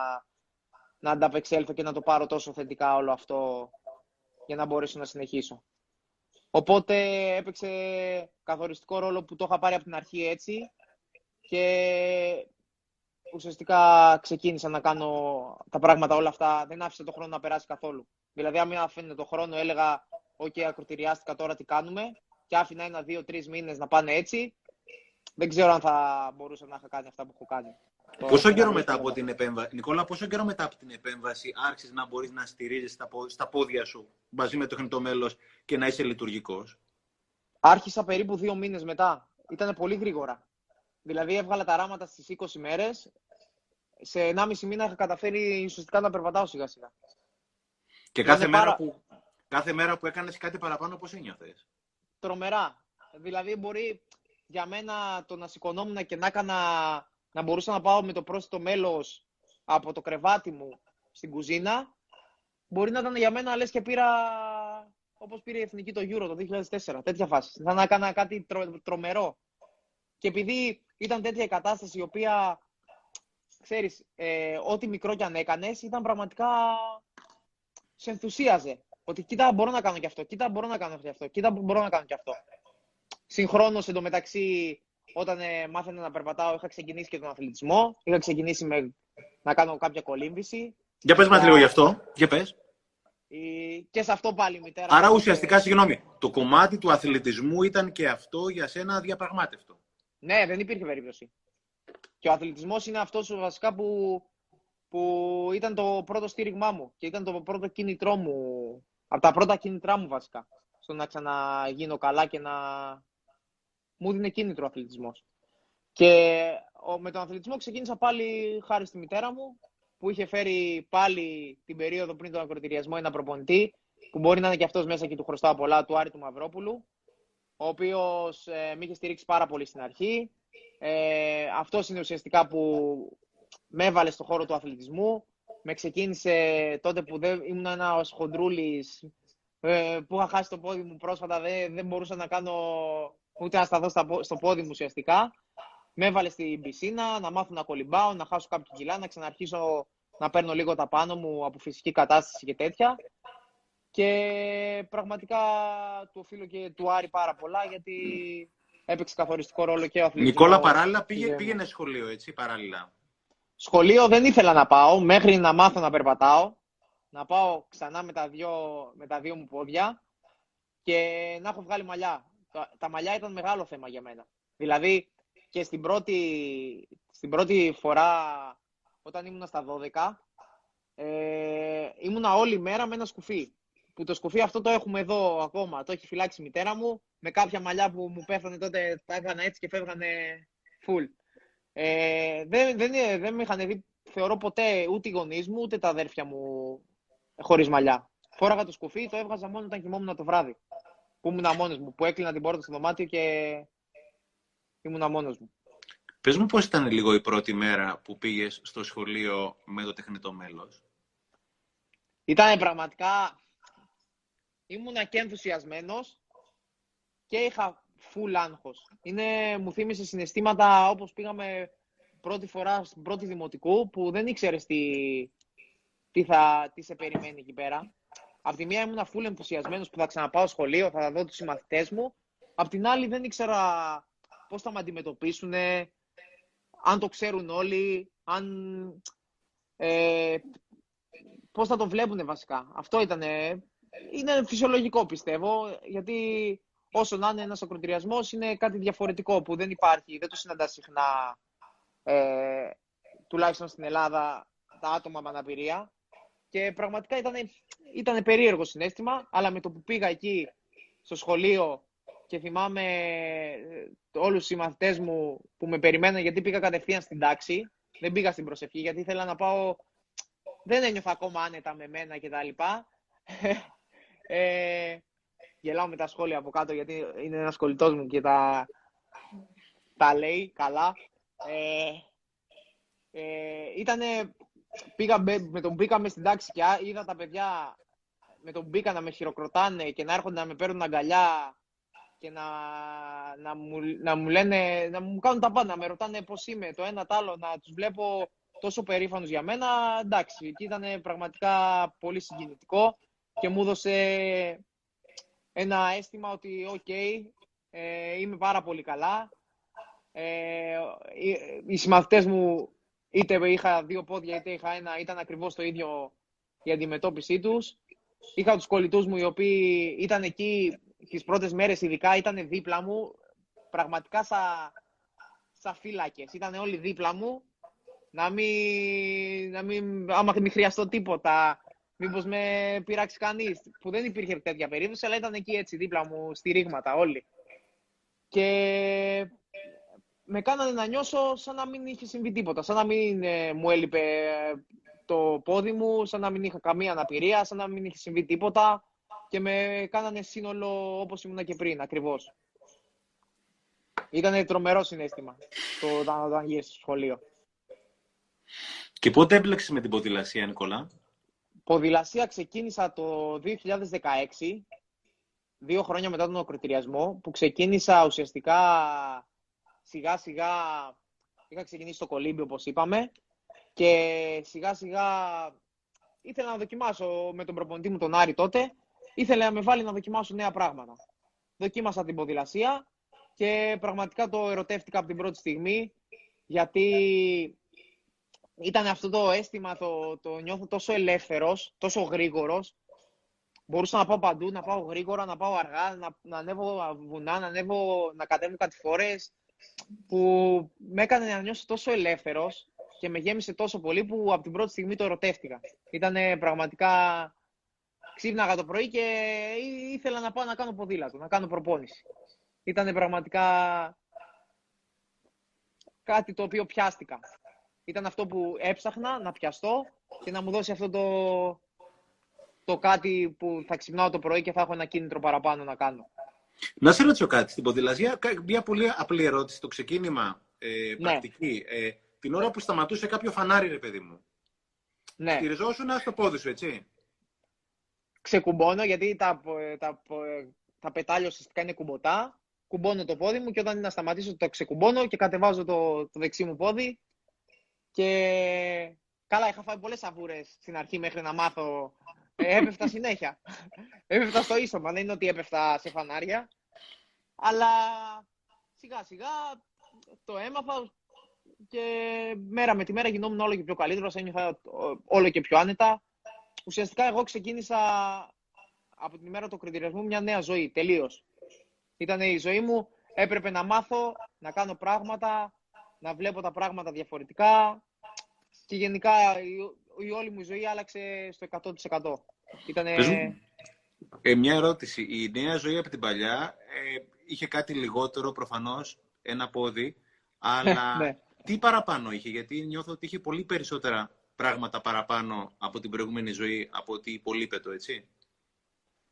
να ανταπεξέλθω και να το πάρω τόσο θετικά όλο αυτό για να μπορέσω να συνεχίσω. Οπότε έπαιξε καθοριστικό ρόλο που το είχα πάρει από την αρχή έτσι και ουσιαστικά ξεκίνησα να κάνω τα πράγματα όλα αυτά. Δεν άφησα το χρόνο να περάσει καθόλου. Δηλαδή, αν άφηνε το χρόνο, έλεγα: OK, ακροτηριάστηκα τώρα τι κάνουμε. Και άφηνα ένα, δύο, τρεις μήνες να πάνε έτσι. Δεν ξέρω αν θα μπορούσα να είχα κάνει αυτά που έχω κάνει. Πόσο καιρό μετά από την επέμβαση, Νικόλα, πόσο καιρό μετά από την επέμβαση άρχισες να μπορείς να στηρίζεις στα πόδια σου μαζί με το χνητό μέλος και να είσαι λειτουργικός; Άρχισα περίπου δύο μήνες μετά. Ήταν πολύ γρήγορα. Δηλαδή έβγαλα τα ράματα στις 20 μέρες. Σε 1,5 μήνα είχα καταφέρει ουσιαστικά να περπατάω σιγά σιγά. Και κάθε μέρα, που, κάθε μέρα που έκανες κάτι παραπάνω, πώς ένιωθες; Τρομερά. Δηλαδή μπορεί για μένα το να σηκωνόμουν και να έκανα, να μπορούσα να πάω με το πρόσθετο μέλος από το κρεβάτι μου στην κουζίνα, μπορεί να ήταν για μένα λες και πήρα όπως πήρε η Εθνική το Euro το 2004, τέτοια φάση. Θα να έκανα κάτι τρο, τρομερό. Και επειδή ήταν τέτοια η κατάσταση η οποία, ξέρεις, ε, ό,τι μικρό κι αν έκανες, ήταν πραγματικά, σε ενθουσίαζε. Ότι κοίτα μπορώ να κάνω κι αυτό, κοίτα μπορώ να κάνω και αυτό, κοίτα μπορώ να κάνω κι αυτό. Συγχρόνως εντωμεταξύ όταν ε, μάθαινα να περπατάω, είχα ξεκινήσει και τον αθλητισμό. Είχα ξεκινήσει με, να κάνω κάποια κολύμβηση. Για πες μας λίγο γι' αυτό. Για πες. Και σε αυτό πάλι η μητέρα. Άρα ουσιαστικά, συγγνώμη, το κομμάτι του αθλητισμού ήταν και αυτό για σένα διαπραγμάτευτο. Ναι, δεν υπήρχε περίπτωση. Και ο αθλητισμός είναι αυτός βασικά που, που ήταν το πρώτο στήριγμά μου και ήταν το πρώτο κίνητρό μου, από τα πρώτα κίνητρά μου βασικά, στο να ξαναγίνω καλά και να μου δίνει κίνητρο ο αθλητισμός. Και με τον αθλητισμό ξεκίνησα πάλι χάρη στη μητέρα μου, που είχε φέρει πάλι την περίοδο πριν τον ακροτηριασμό ένα προπονητή, που μπορεί να είναι και αυτός μέσα και του χρωστάω πολλά, του Άρη του Μαυρόπουλου, ο οποίος ε, με είχε στηρίξει πάρα πολύ στην αρχή. Ε, αυτός είναι ουσιαστικά που με έβαλε στο χώρο του αθλητισμού. Με ξεκίνησε τότε που δεν, ήμουν ένας χοντρούλης ε, που είχα χάσει το πόδι μου πρόσφατα, δεν, δεν μπορούσα να κάνω ούτε να σταθώ στο πόδι μου ουσιαστικά. Με έβαλε στην πισίνα, να μάθω να κολυμπάω, να χάσω κάποια κιλά, να ξαναρχίσω να παίρνω λίγο τα πάνω μου από φυσική κατάσταση και τέτοια. Και πραγματικά του οφείλω και του Άρη πάρα πολλά γιατί έπαιξε καθοριστικό ρόλο και ο αθλητισμός. Νικόλα, παράλληλα πήγε, πήγαινε σχολείο, έτσι, παράλληλα. Σχολείο δεν ήθελα να πάω, μέχρι να μάθω να περπατάω. Να πάω ξανά με τα δύο, με τα δύο μου πόδια και να έχω βγάλει μαλλιά. Τα, τα μαλλιά ήταν μεγάλο θέμα για μένα. Δηλαδή, και στην πρώτη, στην πρώτη φορά, όταν ήμουν στα 12, ε, ήμουνα όλη μέρα με ένα σκουφί που το σκουφί αυτό το έχουμε εδώ ακόμα. Το έχει φυλάξει η μητέρα μου. Με κάποια μαλλιά που μου πέφτανε τότε τα έκανα έτσι και φεύγανε full. Ε, δεν, δεν, δεν με είχαν δει, θεωρώ ποτέ ούτε οι γονείς μου ούτε τα αδέρφια μου χωρίς μαλλιά. Φόραγα το σκουφί, το έβγαζα μόνο όταν κοιμόμουν το βράδυ. Που ήμουν μόνος μου, που έκλεινα την πόρτα στο δωμάτιο και ήμουν μόνος μου. Πες μου πώς ήταν λίγο η πρώτη μέρα που πήγες στο σχολείο με το τεχνητό μέλος. Ήταν πραγματικά ήμουνα και ενθουσιασμένος και είχα full άγχος. Είναι, μου θύμισε συναισθήματα όπως πήγαμε πρώτη φορά στην πρώτη δημοτικού που δεν ήξερες τι, τι, θα, τι σε περιμένει εκεί πέρα. Απ' τη μία ήμουν full ενθουσιασμένος που θα ξαναπάω σχολείο, θα δω τους συμμαθητές μου. Απ' την άλλη δεν ήξερα πώς θα με αντιμετωπίσουν, αν το ξέρουν όλοι, αν, ε, πώς θα το βλέπουν βασικά. Αυτό ήταν είναι φυσιολογικό πιστεύω, γιατί όσο να είναι ένας ακροτηριασμός είναι κάτι διαφορετικό που δεν υπάρχει, δεν το συναντάς συχνά, ε, τουλάχιστον στην Ελλάδα, τα άτομα με αναπηρία. Και πραγματικά ήταν, ήταν περίεργο συνέστημα, αλλά με το που πήγα εκεί στο σχολείο και θυμάμαι ε, όλους τους συμμαθητές μου που με περιμέναν γιατί πήγα κατευθείαν στην τάξη, δεν πήγα στην προσευχή γιατί ήθελα να πάω, δεν ένιωθα ακόμα άνετα με μένα κτλ. Ε, γελάω με τα σχόλια από κάτω γιατί είναι ένας κολλητός μου και τα, τα λέει καλά. Ε, ε, ήτανε, πήγα, με τον μπήκαμε στην τάξη και είδα τα παιδιά με τον μπήκα να με χειροκροτάνε και να έρχονται να με παίρνουν αγκαλιά και να, να, μου, να μου λένε, να μου κάνουν τα πάντα, να με ρωτάνε πώς είμαι, το ένα το άλλο, να τους βλέπω τόσο περήφανος για μένα, εντάξει, εκεί ήταν πραγματικά πολύ συγκινητικό και μου έδωσε ένα αίσθημα ότι οκ, ε, είμαι πάρα πολύ καλά. Ε, οι συμμαθητές μου είτε είχα δύο πόδια είτε είχα ένα, ήταν ακριβώς το ίδιο η αντιμετώπιση τους. Είχα τους κολλητούς μου οι οποίοι ήταν εκεί τις πρώτες μέρες ειδικά, ήταν δίπλα μου, πραγματικά σαν σα φύλακες. Ήταν όλοι δίπλα μου, να μην, να μην, άμα μην χρειαστώ τίποτα, μήπως με πειράξει κανείς, που δεν υπήρχε τέτοια περίπτωση, αλλά ήταν εκεί έτσι δίπλα μου στηρίγματα όλοι. Και με κάνανε να νιώσω σαν να μην είχε συμβεί τίποτα, σαν να μην ε, μου έλειπε το πόδι μου, σαν να μην είχα καμία αναπηρία, σαν να μην είχε συμβεί τίποτα και με κάνανε σύνολο όπως ήμουν και πριν, ακριβώς. Ήταν τρομερό συνέστημα το όταν γύρισε στο σχολείο. Και πότε έμπλεξε με την ποδηλασία, Νικόλα; Ποδηλασία ξεκίνησα το 2016, δύο χρόνια μετά τον ακροτηριασμό, που ξεκίνησα ουσιαστικά σιγά σιγά, είχα ξεκινήσει το κολύμπι όπως είπαμε, και σιγά σιγά ήθελα να δοκιμάσω με τον προπονητή μου τον Άρη τότε, ήθελε να με βάλει να δοκιμάσω νέα πράγματα. Δοκίμασα την ποδηλασία και πραγματικά το ερωτεύτηκα από την πρώτη στιγμή γιατί ήταν αυτό το αίσθημα, το, το νιώθω τόσο ελεύθερος, τόσο γρήγορος. Μπορούσα να πάω παντού, να πάω γρήγορα, να πάω αργά, να, να ανέβω βουνά, να, ανέβω, να κατέβω κατηφόρες, που με έκανε να νιώσω τόσο ελεύθερος και με γέμισε τόσο πολύ που από την πρώτη στιγμή το ερωτεύτηκα. Ήταν πραγματικά... Ξύπναγα το πρωί και ήθελα να πάω να κάνω ποδήλατο, να κάνω προπόνηση. Ήταν πραγματικά κάτι το οποίο πιάστηκα. Ήταν αυτό που έψαχνα να πιαστώ και να μου δώσει αυτό το, το κάτι που θα ξυπνάω το πρωί και θα έχω ένα κίνητρο παραπάνω να κάνω. Να σε ρωτήσω κάτι. Στην ποδηλασία, μια πολύ απλή ερώτηση. Το ξεκίνημα ε, ναι. πρακτική. Ε, την ώρα που σταματούσε κάποιο φανάρι, ρε παιδί μου. Ναι. Στηριζόσουν στο πόδι σου, έτσι. Ξεκουμπώνω, γιατί τα, τα, τα πετάλια ουσιαστικά είναι κουμποτά. Κουμπώνω το πόδι μου και όταν είναι να σταματήσω το ξεκουμπώνω και κατεβάζω το, το δεξί μου πόδι. Και καλά, είχα φάει πολλές αβούρες στην αρχή μέχρι να μάθω. Ε, έπεφτα συνέχεια. έπεφτα στο ίσωμα, δεν είναι ότι έπεφτα σε φανάρια. Αλλά σιγά σιγά το έμαθα και μέρα με τη μέρα γινόμουν όλο και πιο καλύτερος, ένιωθα όλο και πιο άνετα. Ουσιαστικά εγώ ξεκίνησα από την ημέρα του κριτηριασμού μια νέα ζωή, τελείως. Ήταν η ζωή μου, έπρεπε να μάθω, να κάνω πράγματα, να βλέπω τα πράγματα διαφορετικά και γενικά η, όλη μου ζωή άλλαξε στο 100%. Ήτανε... Ε, μια ερώτηση. Η νέα ζωή από την παλιά ε, είχε κάτι λιγότερο προφανώς, ένα πόδι, αλλά ναι τι παραπάνω είχε, γιατί νιώθω ότι είχε πολύ περισσότερα πράγματα παραπάνω από την προηγούμενη ζωή, από ότι υπολείπετο, έτσι.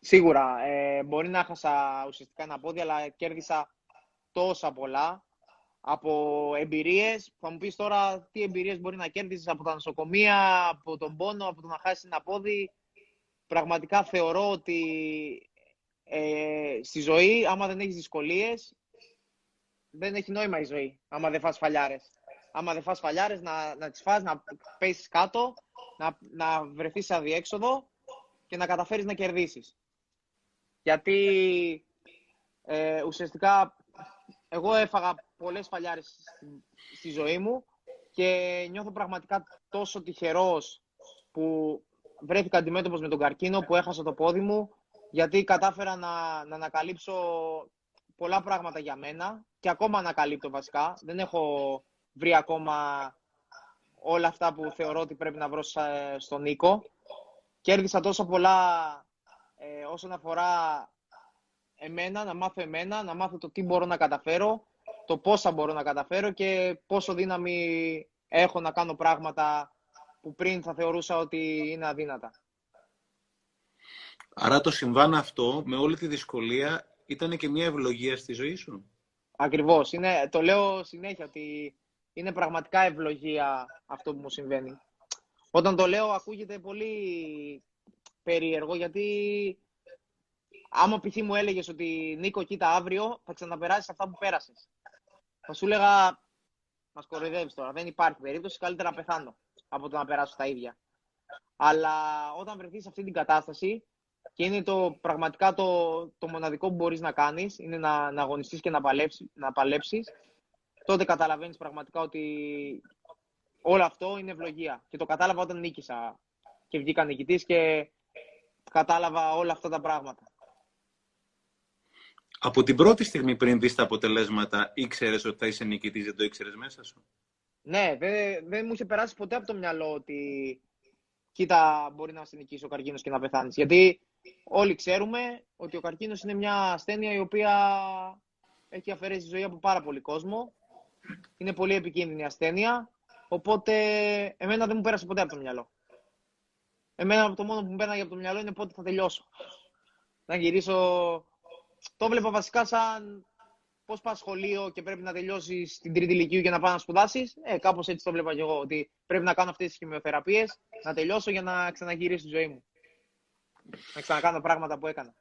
Σίγουρα. Ε, μπορεί να έχασα ουσιαστικά ένα πόδι, αλλά κέρδισα τόσα πολλά από εμπειρίες. Θα μου πεις τώρα τι εμπειρίες μπορεί να κέρδισεις από τα νοσοκομεία, από τον πόνο, από το να χάσεις ένα πόδι. Πραγματικά θεωρώ ότι ε, στη ζωή, άμα δεν έχεις δυσκολίες, δεν έχει νόημα η ζωή, άμα δεν φας φαλιάρες άμα δεν φας φαλιάρες, να, να τις φας, να πέσεις κάτω, να, να βρεθείς σε αδιέξοδο και να καταφέρεις να κερδίσεις. Γιατί ε, ουσιαστικά εγώ έφαγα πολλές φαλιάρες στη, ζωή μου και νιώθω πραγματικά τόσο τυχερός που βρέθηκα αντιμέτωπος με τον καρκίνο, που έχασα το πόδι μου, γιατί κατάφερα να, να ανακαλύψω πολλά πράγματα για μένα και ακόμα ανακαλύπτω βασικά. Δεν έχω βρει ακόμα όλα αυτά που θεωρώ ότι πρέπει να βρω στον Νίκο. Κέρδισα τόσο πολλά ε, όσον αφορά εμένα, να μάθω εμένα, να μάθω το τι μπορώ να καταφέρω, το πόσα μπορώ να καταφέρω και πόσο δύναμη έχω να κάνω πράγματα που πριν θα θεωρούσα ότι είναι αδύνατα. Άρα το συμβάν αυτό, με όλη τη δυσκολία, ήταν και μια ευλογία στη ζωή σου; Ακριβώς. Είναι, το λέω συνέχεια ότι είναι πραγματικά ευλογία αυτό που μου συμβαίνει. Όταν το λέω ακούγεται πολύ περίεργο γιατί άμα π.χ. μου έλεγες ότι Νίκο κοίτα αύριο θα ξαναπεράσεις αυτά που πέρασες. Θα σου έλεγα μας κοροϊδεύεις τώρα, δεν υπάρχει περίπτωση, καλύτερα να πεθάνω από το να περάσω τα ίδια. Αλλά όταν βρεθείς σε αυτή την κατάσταση και είναι το πραγματικά το, το μοναδικό που μπορείς να κάνεις, είναι να, να αγωνιστείς και να, παλέψει, να παλέψεις, τότε καταλαβαίνεις πραγματικά ότι όλο αυτό είναι ευλογία. Και το κατάλαβα όταν νίκησα και βγήκα νικητής και κατάλαβα όλα αυτά τα πράγματα. Από την πρώτη στιγμή πριν δεις τα αποτελέσματα, ήξερες ότι θα είσαι νικητής, δεν το ήξερες μέσα σου; Ναι, δεν, δεν μου είχε περάσει ποτέ από το μυαλό ότι κοίτα μπορεί να σε νικήσει ο καρκίνος και να πεθάνεις. Γιατί όλοι ξέρουμε ότι ο καρκίνος είναι μια ασθένεια η οποία έχει αφαιρέσει ζωή από πάρα πολύ κόσμο είναι πολύ επικίνδυνη ασθένεια. Οπότε, εμένα δεν μου πέρασε ποτέ από το μυαλό. Εμένα το μόνο που μου πέρασε από το μυαλό είναι πότε θα τελειώσω. Να γυρίσω. Το βλέπα βασικά σαν πώς πας σχολείο και πρέπει να τελειώσεις την τρίτη ηλικίου για να πάω να σπουδάσεις. Ε, κάπως έτσι το βλέπα και εγώ. Ότι πρέπει να κάνω αυτές τις χημειοθεραπείες, να τελειώσω για να ξαναγυρίσω τη ζωή μου. Να ξανακάνω πράγματα που έκανα.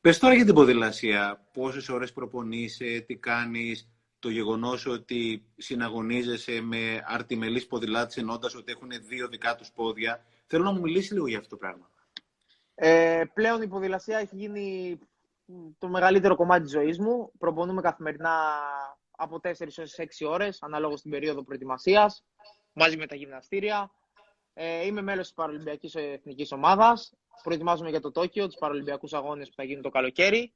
Πες τώρα για την ποδηλασία. Πόσες ώρες προπονείσαι, τι κάνεις, το γεγονός ότι συναγωνίζεσαι με αρτιμελείς ποδηλάτες ενώντας ότι έχουν δύο δικά τους πόδια. Θέλω να μου μιλήσεις λίγο για αυτό το πράγμα. Ε, πλέον η ποδηλασία έχει γίνει το μεγαλύτερο κομμάτι της ζωής μου. Προπονούμε καθημερινά από 4 έως 6 ώρες, ανάλογα στην περίοδο προετοιμασίας, μαζί με τα γυμναστήρια. Ε, είμαι μέλος της Παραλυμπιακής Εθνικής Ομάδας. Προετοιμάζομαι για το Τόκιο, τους Παραλυμπιακούς Αγώνες που θα γίνουν το καλοκαίρι.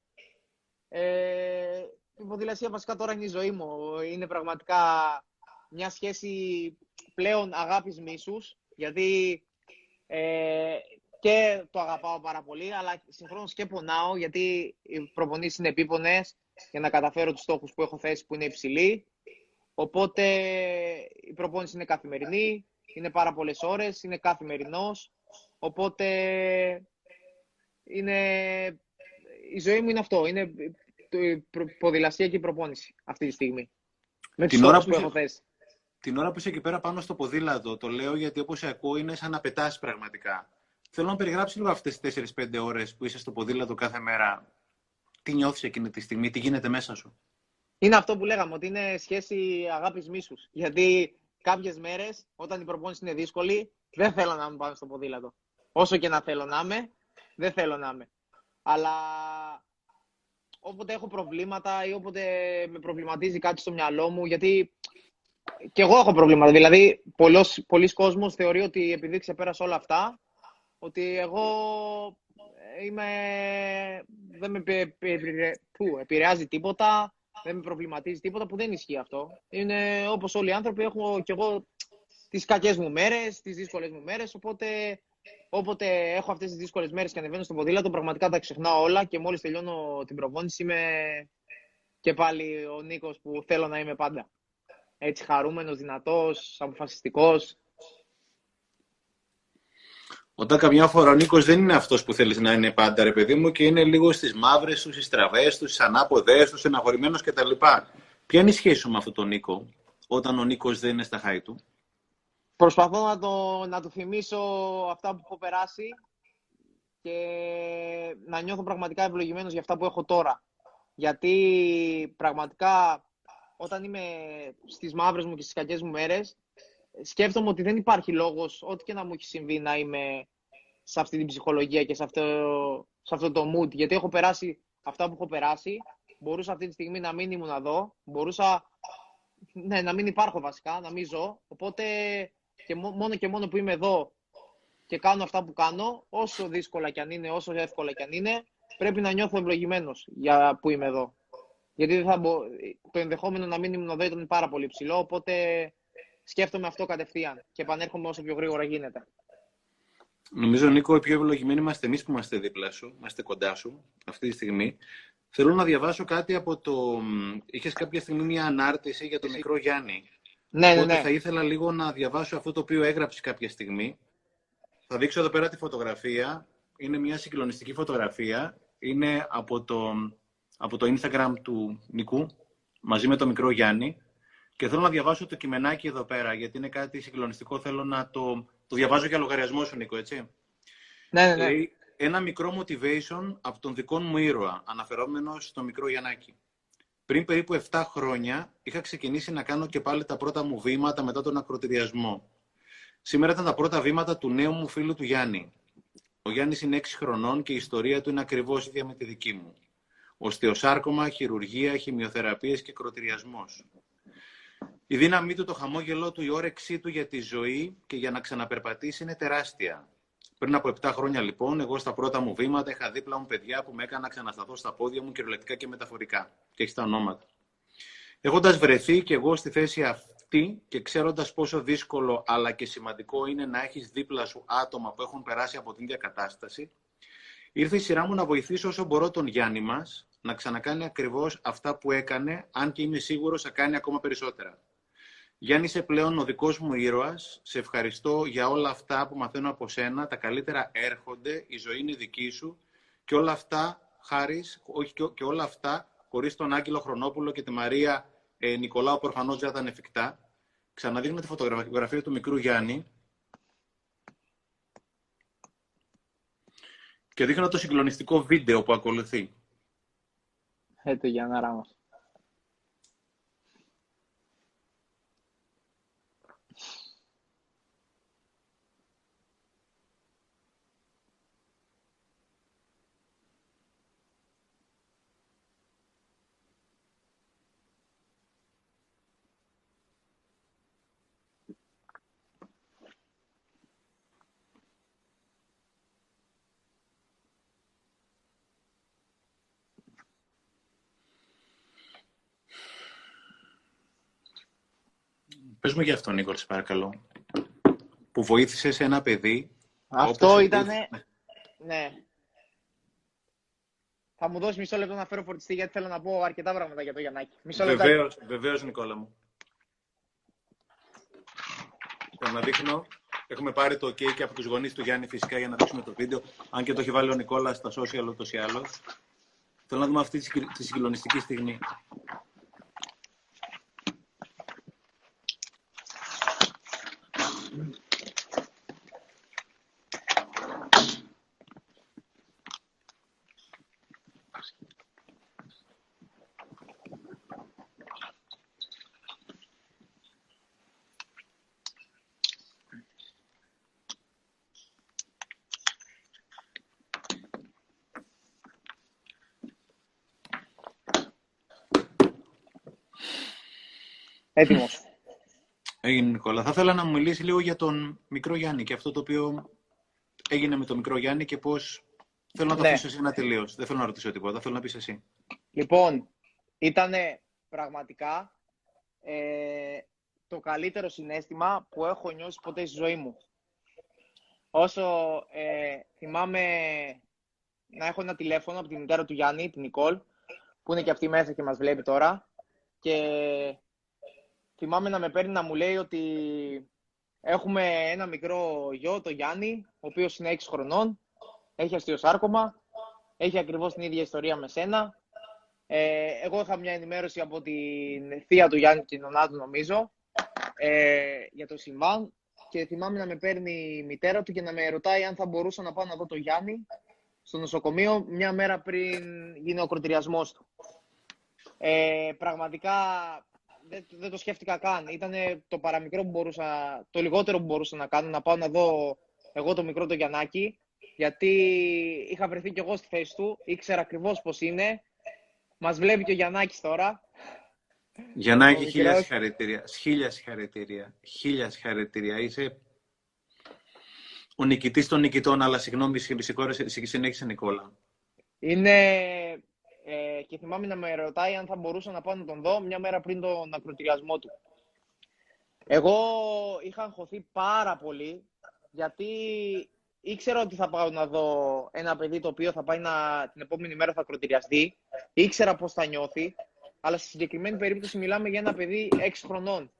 Ε, η ποδηλασία βασικά τώρα είναι η ζωή μου. Είναι πραγματικά μια σχέση πλέον αγάπης μίσους, γιατί ε, και το αγαπάω πάρα πολύ, αλλά συγχρόνως και πονάω, γιατί οι προπονήσεις είναι επίπονες για να καταφέρω τους στόχους που έχω θέσει που είναι υψηλοί. Οπότε η προπόνηση είναι καθημερινή, είναι πάρα πολλές ώρες, είναι καθημερινός. Οπότε είναι... η ζωή μου είναι αυτό, είναι η ποδηλασία και η προπόνηση αυτή τη στιγμή. Με την ώρα που, που έχω θέσει. Την ώρα που είσαι εκεί πέρα πάνω στο ποδήλατο, το λέω γιατί όπως ακούω είναι σαν να πετάς πραγματικά. Θέλω να περιγράψεις λίγο αυτές τις 4-5 ώρες που είσαι στο ποδήλατο κάθε μέρα. Τι νιώθεις εκείνη τη στιγμή, τι γίνεται μέσα σου; Είναι αυτό που λέγαμε, ότι είναι σχέση αγάπης μίσους. Γιατί κάποιες μέρες, όταν η προπόνηση είναι δύσκολη, δεν θέλω να είμαι πάνω στο ποδήλατο. Όσο και να θέλω να είμαι, δεν θέλω να είμαι. Αλλά όποτε έχω προβλήματα ή όποτε με προβληματίζει κάτι στο μυαλό μου, γιατί και εγώ έχω προβλήματα. Δηλαδή, πολλοί κόσμος θεωρεί ότι επειδή ξεπέρασα όλα αυτά, ότι εγώ είμαι, δεν με επηρεάζει τίποτα, δεν με προβληματίζει τίποτα, που δεν ισχύει αυτό. Είναι όπως όλοι οι άνθρωποι, έχω και εγώ τις κακές μου μέρες, τις δύσκολες μου μέρες, οπότε όποτε έχω αυτές τις δύσκολες μέρες και ανεβαίνω στο ποδήλατο, πραγματικά τα ξεχνάω όλα και μόλις τελειώνω την προπόνηση είμαι και πάλι ο Νίκος που θέλω να είμαι πάντα. Έτσι χαρούμενος, δυνατός, αποφασιστικός. Όταν καμιά φορά ο Νίκος δεν είναι αυτός που θέλεις να είναι πάντα, ρε παιδί μου, και είναι λίγο στις μαύρες του, στις στραβέ του, στις ανάποδές του, στεναχωρημένος κτλ. Ποια είναι η σχέση σου με αυτόν τον Νίκο, όταν ο Νίκος δεν είναι στα χάη του; Προσπαθώ να, το, να του θυμίσω αυτά που έχω περάσει και να νιώθω πραγματικά ευλογημένος για αυτά που έχω τώρα. Γιατί πραγματικά όταν είμαι στις μαύρες μου και στις κακές μου μέρες, σκέφτομαι ότι δεν υπάρχει λόγος, ό,τι και να μου έχει συμβεί, να είμαι σε αυτή την ψυχολογία και σε αυτό, σε αυτό το mood. Γιατί έχω περάσει αυτά που έχω περάσει. Μπορούσα αυτή τη στιγμή να μην ήμουν εδώ. Μπορούσα ναι, να μην υπάρχω βασικά, να μην ζω. Οπότε και μόνο και μόνο που είμαι εδώ και κάνω αυτά που κάνω, όσο δύσκολα κι αν είναι, όσο εύκολα κι αν είναι, πρέπει να νιώθω ευλογημένος για που είμαι εδώ. Γιατί θα μπο... το ενδεχόμενο να μην ήμουν εδώ ήταν πάρα πολύ ψηλό, οπότε σκέφτομαι αυτό κατευθείαν και επανέρχομαι όσο πιο γρήγορα γίνεται. Νομίζω, Νίκο, οι πιο ευλογημένοι είμαστε εμείς που είμαστε δίπλα σου, είμαστε κοντά σου αυτή τη στιγμή. Θέλω να διαβάσω κάτι από το. Είχες κάποια στιγμή μια ανάρτηση για τον μικρό Γιάννη. Ναι, ναι, ναι. θα ήθελα λίγο να διαβάσω αυτό το οποίο έγραψε κάποια στιγμή. Θα δείξω εδώ πέρα τη φωτογραφία. Είναι μια συγκλονιστική φωτογραφία. Είναι από το, από το Instagram του Νικού, μαζί με τον μικρό Γιάννη. Και θέλω να διαβάσω το κειμενάκι εδώ πέρα, γιατί είναι κάτι συγκλονιστικό. Θέλω να το, το διαβάζω για λογαριασμό σου, Νίκο, έτσι. Ναι, ναι, ναι. ένα μικρό motivation από τον δικό μου ήρωα, αναφερόμενο στο μικρό Γιαννάκη. Πριν περίπου 7 χρόνια είχα ξεκινήσει να κάνω και πάλι τα πρώτα μου βήματα μετά τον ακροτηριασμό. Σήμερα ήταν τα πρώτα βήματα του νέου μου φίλου του Γιάννη. Ο Γιάννης είναι 6 χρονών και η ιστορία του είναι ακριβώς ίδια με τη δική μου. Οστεοσάρκωμα, χειρουργία, χημειοθεραπείες και κροτηριασμό. Η δύναμή του, το χαμόγελό του, η όρεξή του για τη ζωή και για να ξαναπερπατήσει είναι τεράστια. Πριν από 7 χρόνια, λοιπόν, εγώ στα πρώτα μου βήματα είχα δίπλα μου παιδιά που με έκανα να ξανασταθώ στα πόδια μου κυριολεκτικά και μεταφορικά. Και έχει τα ονόματα. Έχοντας βρεθεί και εγώ στη θέση αυτή και ξέροντας πόσο δύσκολο αλλά και σημαντικό είναι να έχεις δίπλα σου άτομα που έχουν περάσει από την ίδια κατάσταση, ήρθε η σειρά μου να βοηθήσω όσο μπορώ τον Γιάννη μας να ξανακάνει ακριβώς αυτά που έκανε, αν και είμαι σίγουρος θα κάνει ακόμα περισσότερα. Γιάννη, είσαι πλέον ο δικός μου ήρωας. Σε ευχαριστώ για όλα αυτά που μαθαίνω από σένα. Τα καλύτερα έρχονται, η ζωή είναι δική σου και όλα αυτά, χάρης, όχι και όλα αυτά, χωρίς τον Άγγελο Χρονόπουλο και τη Μαρία ε, Νικολάου, προφανώς δεν ήταν εφικτά. Ξαναδείχνω τη φωτογραφία του μικρού Γιάννη. Και δείχνω το συγκλονιστικό βίντεο που ακολουθεί. Ε, το Πες μου για αυτό, Νίκολ, παρακαλώ. Που βοήθησες σε ένα παιδί. Αυτό ήταν. Ναι. Θα μου δώσεις μισό λεπτό να φέρω φορτιστή γιατί θέλω να πω αρκετά πράγματα για το Γιαννάκη. Μισό λεπτό. Βεβαίως, βεβαίως, Νικόλα μου. Θέλω να δείχνω. Έχουμε πάρει το OK και από τους γονείς του Γιάννη φυσικά για να δείξουμε το βίντεο. Αν και το έχει βάλει ο Νικόλας στα social ούτως ή άλλως. Θέλω να δούμε αυτή τη συγκλονιστική στιγμή. Έτοιμος. Έγινε, Νικόλα. Θα ήθελα να μου μιλήσει λίγο για τον μικρό Γιάννη και αυτό το οποίο έγινε με τον μικρό Γιάννη και πώς. Θέλω να το ναι. αφήσω εσύ ένα τελείω. Δεν θέλω να ρωτήσω τίποτα. Θέλω να πεις εσύ. Λοιπόν, ήταν πραγματικά ε, το καλύτερο συνέστημα που έχω νιώσει ποτέ στη ζωή μου. Όσο ε, θυμάμαι να έχω ένα τηλέφωνο από τη μητέρα του Γιάννη, την Νικόλ, που είναι και αυτή μέσα και μας βλέπει τώρα. Και θυμάμαι να με παίρνει να μου λέει ότι έχουμε ένα μικρό γιο, το Γιάννη, ο οποίος είναι 6 χρονών, έχει αστιοσάρκωμα, έχει ακριβώς την ίδια ιστορία με σένα. Ε, εγώ είχα μια ενημέρωση από την θεία του Γιάννη, την του νομίζω, ε, για το συμβάν και θυμάμαι να με παίρνει η μητέρα του και να με ρωτάει αν θα μπορούσα να πάω να δω το Γιάννη στο νοσοκομείο μια μέρα πριν γίνει ο κροτηριασμός του. Ε, πραγματικά δεν, δεν το σκέφτηκα καν. Ήταν το παραμικρό που μπορούσα, το λιγότερο που μπορούσα να κάνω, να πάω να δω εγώ το μικρό το Γιαννάκη, γιατί είχα βρεθεί κι εγώ στη θέση του, ήξερα ακριβώς πώς είναι. Μας βλέπει και ο Γιαννάκης τώρα. Γιαννάκη, χίλια συγχαρητήρια. Χίλια συγχαρητήρια. Χίλια συγχαρητήρια. Είσαι ο νικητής των νικητών, αλλά συγγνώμη, συνέχισε Νικόλα. Είναι ε, και θυμάμαι να με ρωτάει αν θα μπορούσα να πάω να τον δω μια μέρα πριν τον ακροτηριασμό του. Εγώ είχα αγχωθεί πάρα πολύ γιατί ήξερα ότι θα πάω να δω ένα παιδί το οποίο θα πάει να, την επόμενη μέρα θα ακροτηριαστεί. Ήξερα πώς θα νιώθει, αλλά στη συγκεκριμένη περίπτωση μιλάμε για ένα παιδί 6 χρονών.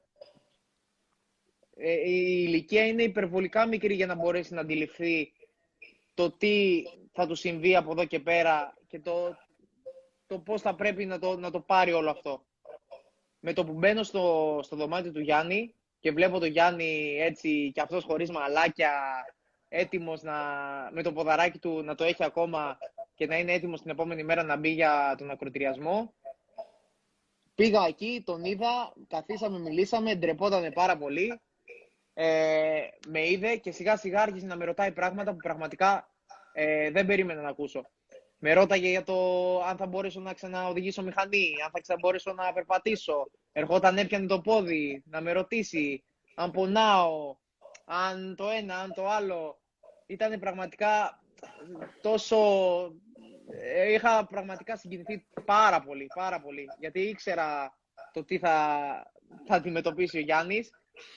Ε, η ηλικία είναι υπερβολικά μικρή για να μπορέσει να αντιληφθεί το τι θα του συμβεί από εδώ και πέρα και το το πώς θα πρέπει να το, να το πάρει όλο αυτό. Με το που μπαίνω στο, στο δωμάτιο του Γιάννη και βλέπω τον Γιάννη έτσι και αυτός χωρίς μαλάκια, έτοιμος να, με το ποδαράκι του να το έχει ακόμα και να είναι έτοιμος την επόμενη μέρα να μπει για τον ακροτηριασμό. Πήγα εκεί, τον είδα, καθίσαμε, μιλήσαμε, ντρεπότανε πάρα πολύ. Ε, με είδε και σιγά σιγά άρχισε να με ρωτάει πράγματα που πραγματικά ε, δεν περίμενα να ακούσω. Με ρώταγε για το αν θα μπορέσω να ξαναοδηγήσω μηχανή, αν θα ξαναμπορέσω να περπατήσω. Ερχόταν, έπιανε το πόδι να με ρωτήσει αν πονάω, αν το ένα, αν το άλλο. Ήταν πραγματικά τόσο... Ε, είχα πραγματικά συγκινηθεί πάρα πολύ, πάρα πολύ. Γιατί ήξερα το τι θα, θα αντιμετωπίσει ο Γιάννης,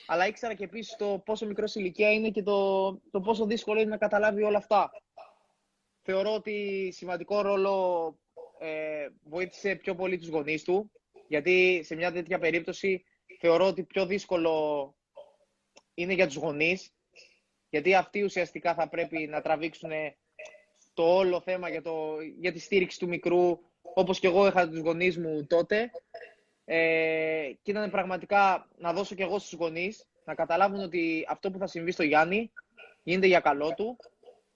αλλά ήξερα και επίσης το πόσο μικρός ηλικία είναι και το, το πόσο δύσκολο είναι να καταλάβει όλα αυτά θεωρώ ότι σημαντικό ρόλο ε, βοήθησε πιο πολύ τους γονείς του, γιατί σε μια τέτοια περίπτωση θεωρώ ότι πιο δύσκολο είναι για τους γονείς, γιατί αυτοί ουσιαστικά θα πρέπει να τραβήξουν το όλο θέμα για, το, για τη στήριξη του μικρού, όπως και εγώ είχα τους γονείς μου τότε. Ε, και ήταν πραγματικά να δώσω και εγώ στους γονείς, να καταλάβουν ότι αυτό που θα συμβεί στο Γιάννη γίνεται για καλό του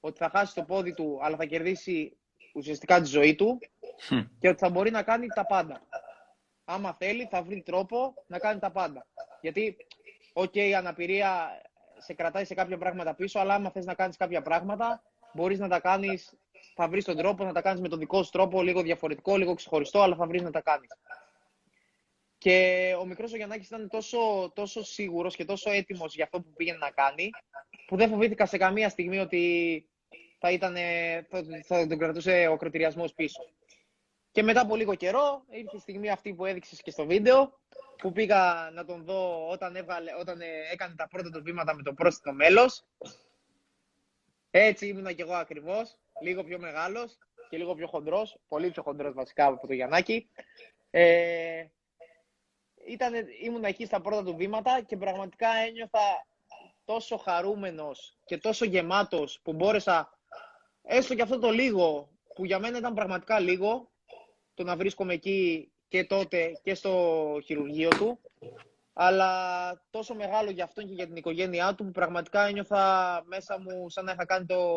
ότι θα χάσει το πόδι του, αλλά θα κερδίσει ουσιαστικά τη ζωή του και ότι θα μπορεί να κάνει τα πάντα. Άμα θέλει, θα βρει τρόπο να κάνει τα πάντα. Γιατί, οκ, η αναπηρία σε κρατάει σε κάποια πράγματα πίσω, αλλά άμα θες να κάνεις κάποια πράγματα, μπορείς να τα κάνεις, θα βρεις τον τρόπο να τα κάνεις με τον δικό σου τρόπο, λίγο διαφορετικό, λίγο ξεχωριστό, αλλά θα βρεις να τα κάνεις. Και ο μικρός ο Γιαννάκης ήταν τόσο, τόσο σίγουρος και τόσο έτοιμος για αυτό που πήγαινε να κάνει, που δεν φοβήθηκα σε καμία στιγμή ότι θα, ήταν, θα, θα τον κρατούσε ο κροτηριασμός πίσω. Και μετά από λίγο καιρό ήρθε η στιγμή αυτή που έδειξες και στο βίντεο που πήγα να τον δω όταν, έβαλε, όταν ε, έκανε τα πρώτα του βήματα με το πρόσθετο μέλος. Έτσι ήμουνα κι εγώ ακριβώς, λίγο πιο μεγάλος και λίγο πιο χοντρός, πολύ πιο χοντρός βασικά από το Γιαννάκη. Ε, ήταν, ήμουν εκεί στα πρώτα του βήματα και πραγματικά ένιωθα τόσο χαρούμενος και τόσο γεμάτος που μπόρεσα έστω και αυτό το λίγο που για μένα ήταν πραγματικά λίγο το να βρίσκομαι εκεί και τότε και στο χειρουργείο του αλλά τόσο μεγάλο για αυτόν και για την οικογένειά του που πραγματικά ένιωθα μέσα μου σαν να είχα κάνει το,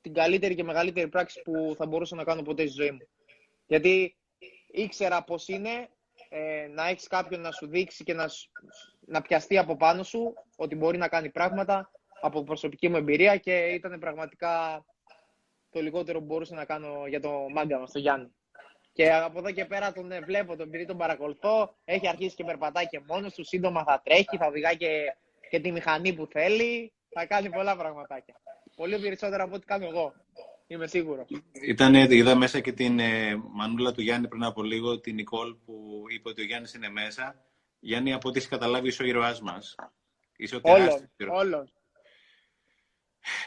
την καλύτερη και μεγαλύτερη πράξη που θα μπορούσα να κάνω ποτέ στη ζωή μου. Γιατί ήξερα πώς είναι ε, να έχεις κάποιον να σου δείξει και να, να πιαστεί από πάνω σου ότι μπορεί να κάνει πράγματα από προσωπική μου εμπειρία και ήταν πραγματικά το λιγότερο που μπορούσα να κάνω για το μάγκα μας, το Γιάννη. Και από εδώ και πέρα τον ε, βλέπω, τον επειδή τον παρακολουθώ, έχει αρχίσει και περπατάει και μόνος του, σύντομα θα τρέχει, θα οδηγάει και, και τη μηχανή που θέλει, θα κάνει πολλά πραγματάκια. Πολύ περισσότερα από ό,τι κάνω εγώ. Είμαι σίγουρος. Ήταν, είδα μέσα και την ε, μανούλα του Γιάννη πριν από λίγο, την Νικόλ, που είπε ότι ο Γιάννης είναι μέσα. Γιάννη, από ό,τι έχει καταλάβει, είσαι ο ήρωάς μας. Είσαι ο τεράστιος Όλο.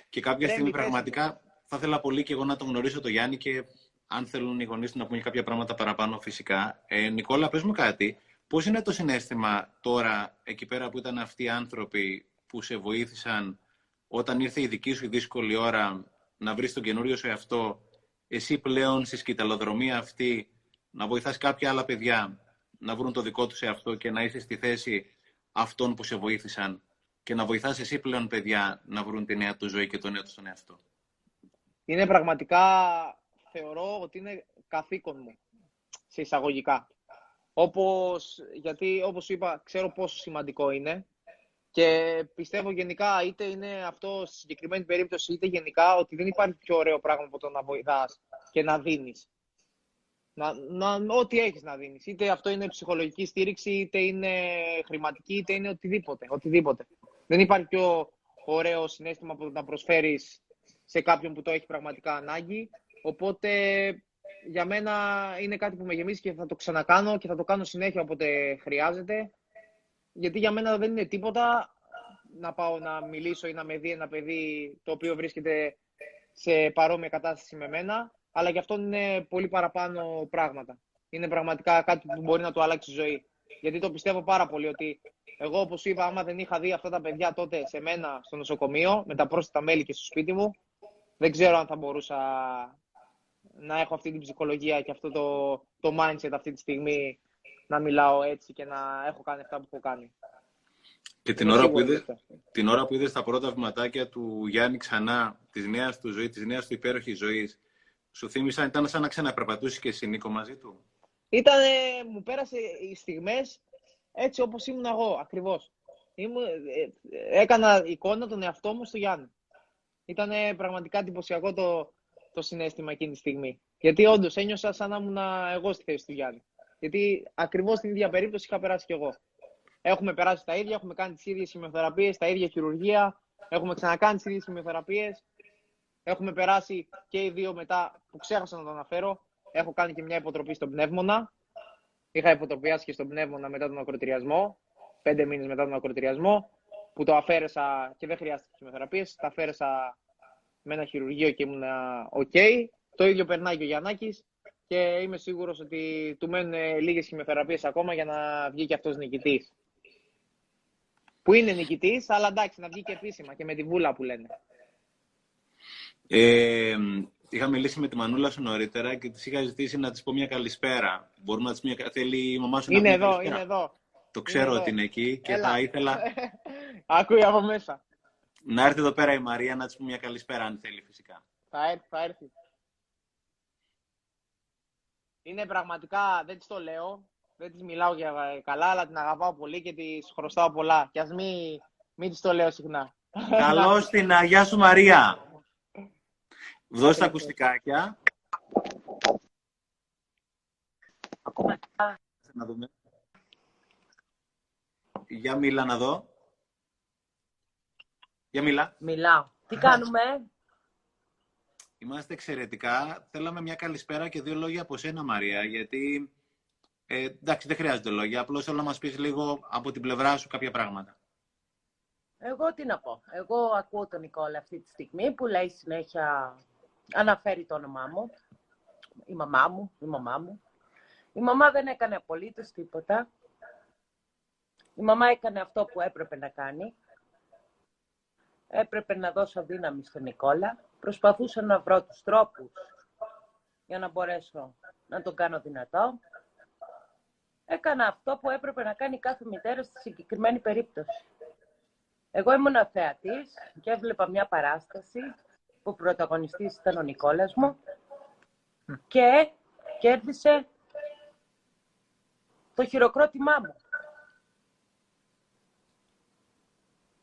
Και κάποια στιγμή πραγματικά θα ήθελα πολύ και εγώ να τον γνωρίσω το Γιάννη και αν θέλουν οι γονείς του να πούνε κάποια πράγματα παραπάνω, φυσικά. Ε, Νικόλα, πες μου κάτι. Πώς είναι το συνέστημα τώρα, εκεί πέρα που ήταν αυτοί οι άνθρωποι που σε βοήθησαν όταν ήρθε η δική σου δύσκολη ώρα να βρεις τον καινούριο σου εαυτό, εσύ πλέον στη σκηταλοδρομία αυτή να βοηθάς κάποια άλλα παιδιά να βρουν το δικό τους εαυτό και να είσαι στη θέση αυτών που σε βοήθησαν και να βοηθάς εσύ πλέον παιδιά να βρουν τη νέα τους ζωή και το νέο τους στον εαυτό. Είναι πραγματικά, θεωρώ ότι είναι καθήκον μου, σε εισαγωγικά. Όπως, γιατί όπως είπα, ξέρω πόσο σημαντικό είναι και πιστεύω γενικά, είτε είναι αυτό στη συγκεκριμένη περίπτωση, είτε γενικά, ότι δεν υπάρχει πιο ωραίο πράγμα από το να βοηθάς και να δίνεις. Να, να, ό,τι έχεις να δίνεις. Είτε αυτό είναι ψυχολογική στήριξη, είτε είναι χρηματική, είτε είναι οτιδήποτε. οτιδήποτε. Δεν υπάρχει πιο ωραίο συνέστημα από το να προσφέρεις σε κάποιον που το έχει πραγματικά ανάγκη. Οπότε για μένα είναι κάτι που με γεμίζει και θα το ξανακάνω και θα το κάνω συνέχεια όποτε χρειάζεται γιατί για μένα δεν είναι τίποτα να πάω να μιλήσω ή να με δει ένα παιδί το οποίο βρίσκεται σε παρόμοια κατάσταση με μένα, αλλά γι' αυτό είναι πολύ παραπάνω πράγματα. Είναι πραγματικά κάτι που μπορεί να του αλλάξει τη ζωή. Γιατί το πιστεύω πάρα πολύ ότι εγώ, όπως είπα, άμα δεν είχα δει αυτά τα παιδιά τότε σε μένα στο νοσοκομείο, με τα πρόσθετα μέλη και στο σπίτι μου, δεν ξέρω αν θα μπορούσα να έχω αυτή την ψυχολογία και αυτό το, το mindset αυτή τη στιγμή να μιλάω έτσι και να έχω κάνει αυτά που έχω κάνει. Και την ώρα, που είδες, την ώρα που είδες τα πρώτα βηματάκια του Γιάννη ξανά, της νέας του ζωής, της νέας του υπέροχης ζωής, σου θύμισαν, ήταν σαν να ξαναπερπατούσες και εσύ Νίκο μαζί του; Ήταν, μου πέρασε οι στιγμές έτσι όπως ήμουν εγώ, ακριβώς. Ήμουν, ε, έκανα εικόνα τον εαυτό μου στο Γιάννη. Ήταν πραγματικά εντυπωσιακό το, το συνέστημα εκείνη τη στιγμή. Γιατί όντως ένιωσα σαν να ήμουν εγώ στη θέση του Γιάννη. Γιατί ακριβώς την ίδια περίπτωση είχα περάσει κι εγώ. Έχουμε περάσει τα ίδια, έχουμε κάνει τις ίδιες χημειοθεραπείε, τα ίδια χειρουργία, έχουμε ξανακάνει τις ίδιες χημειοθεραπείε. Έχουμε περάσει και οι δύο μετά που ξέχασα να το αναφέρω. Έχω κάνει και μια υποτροπή στον πνεύμονα. Είχα υποτροπιάσει και στον πνεύμονα μετά τον ακροτηριασμό. Πέντε μήνες μετά τον ακροτηριασμό. Που το αφαίρεσα και δεν χρειάστηκε χημειοθεραπείε. Τα αφαίρεσα με ένα χειρουργείο και ήμουν OK. Το ίδιο περνάει και ο Γιαννάκης και είμαι σίγουρος ότι του μένουν λίγες χημειοθεραπείες ακόμα για να βγει και αυτός νικητής. Που είναι νικητής, αλλά εντάξει, να βγει και επίσημα και με τη βούλα που λένε. Ε, είχα μιλήσει με τη Μανούλα σου νωρίτερα και της είχα ζητήσει να της πω μια καλησπέρα. Μπορούμε να της μια... Θέλει η μαμά σου είναι να πει εδώ, Είναι εδώ, Το ξέρω ότι είναι εκεί και θα ήθελα... Ακούει από μέσα. Να έρθει εδώ πέρα η Μαρία να της πω μια καλησπέρα αν θέλει φυσικά. Θα έρθει, θα έρθει. Είναι πραγματικά, δεν της το λέω, δεν της μιλάω για καλά, αλλά την αγαπάω πολύ και της χρωστάω πολλά. Και ας μην, μην της το λέω συχνά. Καλώς την Αγία σου Μαρία. Δώσε τα ακουστικάκια. Ακόμα να δούμε. Για μίλα να δω. Για μίλα. Μιλάω. Τι κάνουμε; Είμαστε εξαιρετικά. Θέλαμε μια καλησπέρα και δύο λόγια από σένα, Μαρία, γιατί Ε, εντάξει, δεν χρειάζεται λόγια. Απλώς θέλω να μας πεις λίγο από την πλευρά σου κάποια πράγματα. Εγώ τι να πω. Εγώ ακούω τον Νικόλα αυτή τη στιγμή που λέει συνέχεια, αναφέρει το όνομά μου. Η μαμά μου, η μαμά μου. Η μαμά δεν έκανε απολύτως τίποτα. Η μαμά έκανε αυτό που έπρεπε να κάνει. Έπρεπε να δώσω δύναμη στον Νικόλα. Προσπαθούσα να βρω τους τρόπους για να μπορέσω να τον κάνω δυνατό. Έκανα αυτό που έπρεπε να κάνει κάθε μητέρα στη συγκεκριμένη περίπτωση. Εγώ ήμουν θεατής και έβλεπα μια παράσταση που ο πρωταγωνιστής ήταν ο Νικόλας μου και κέρδισε το χειροκρότημά μου.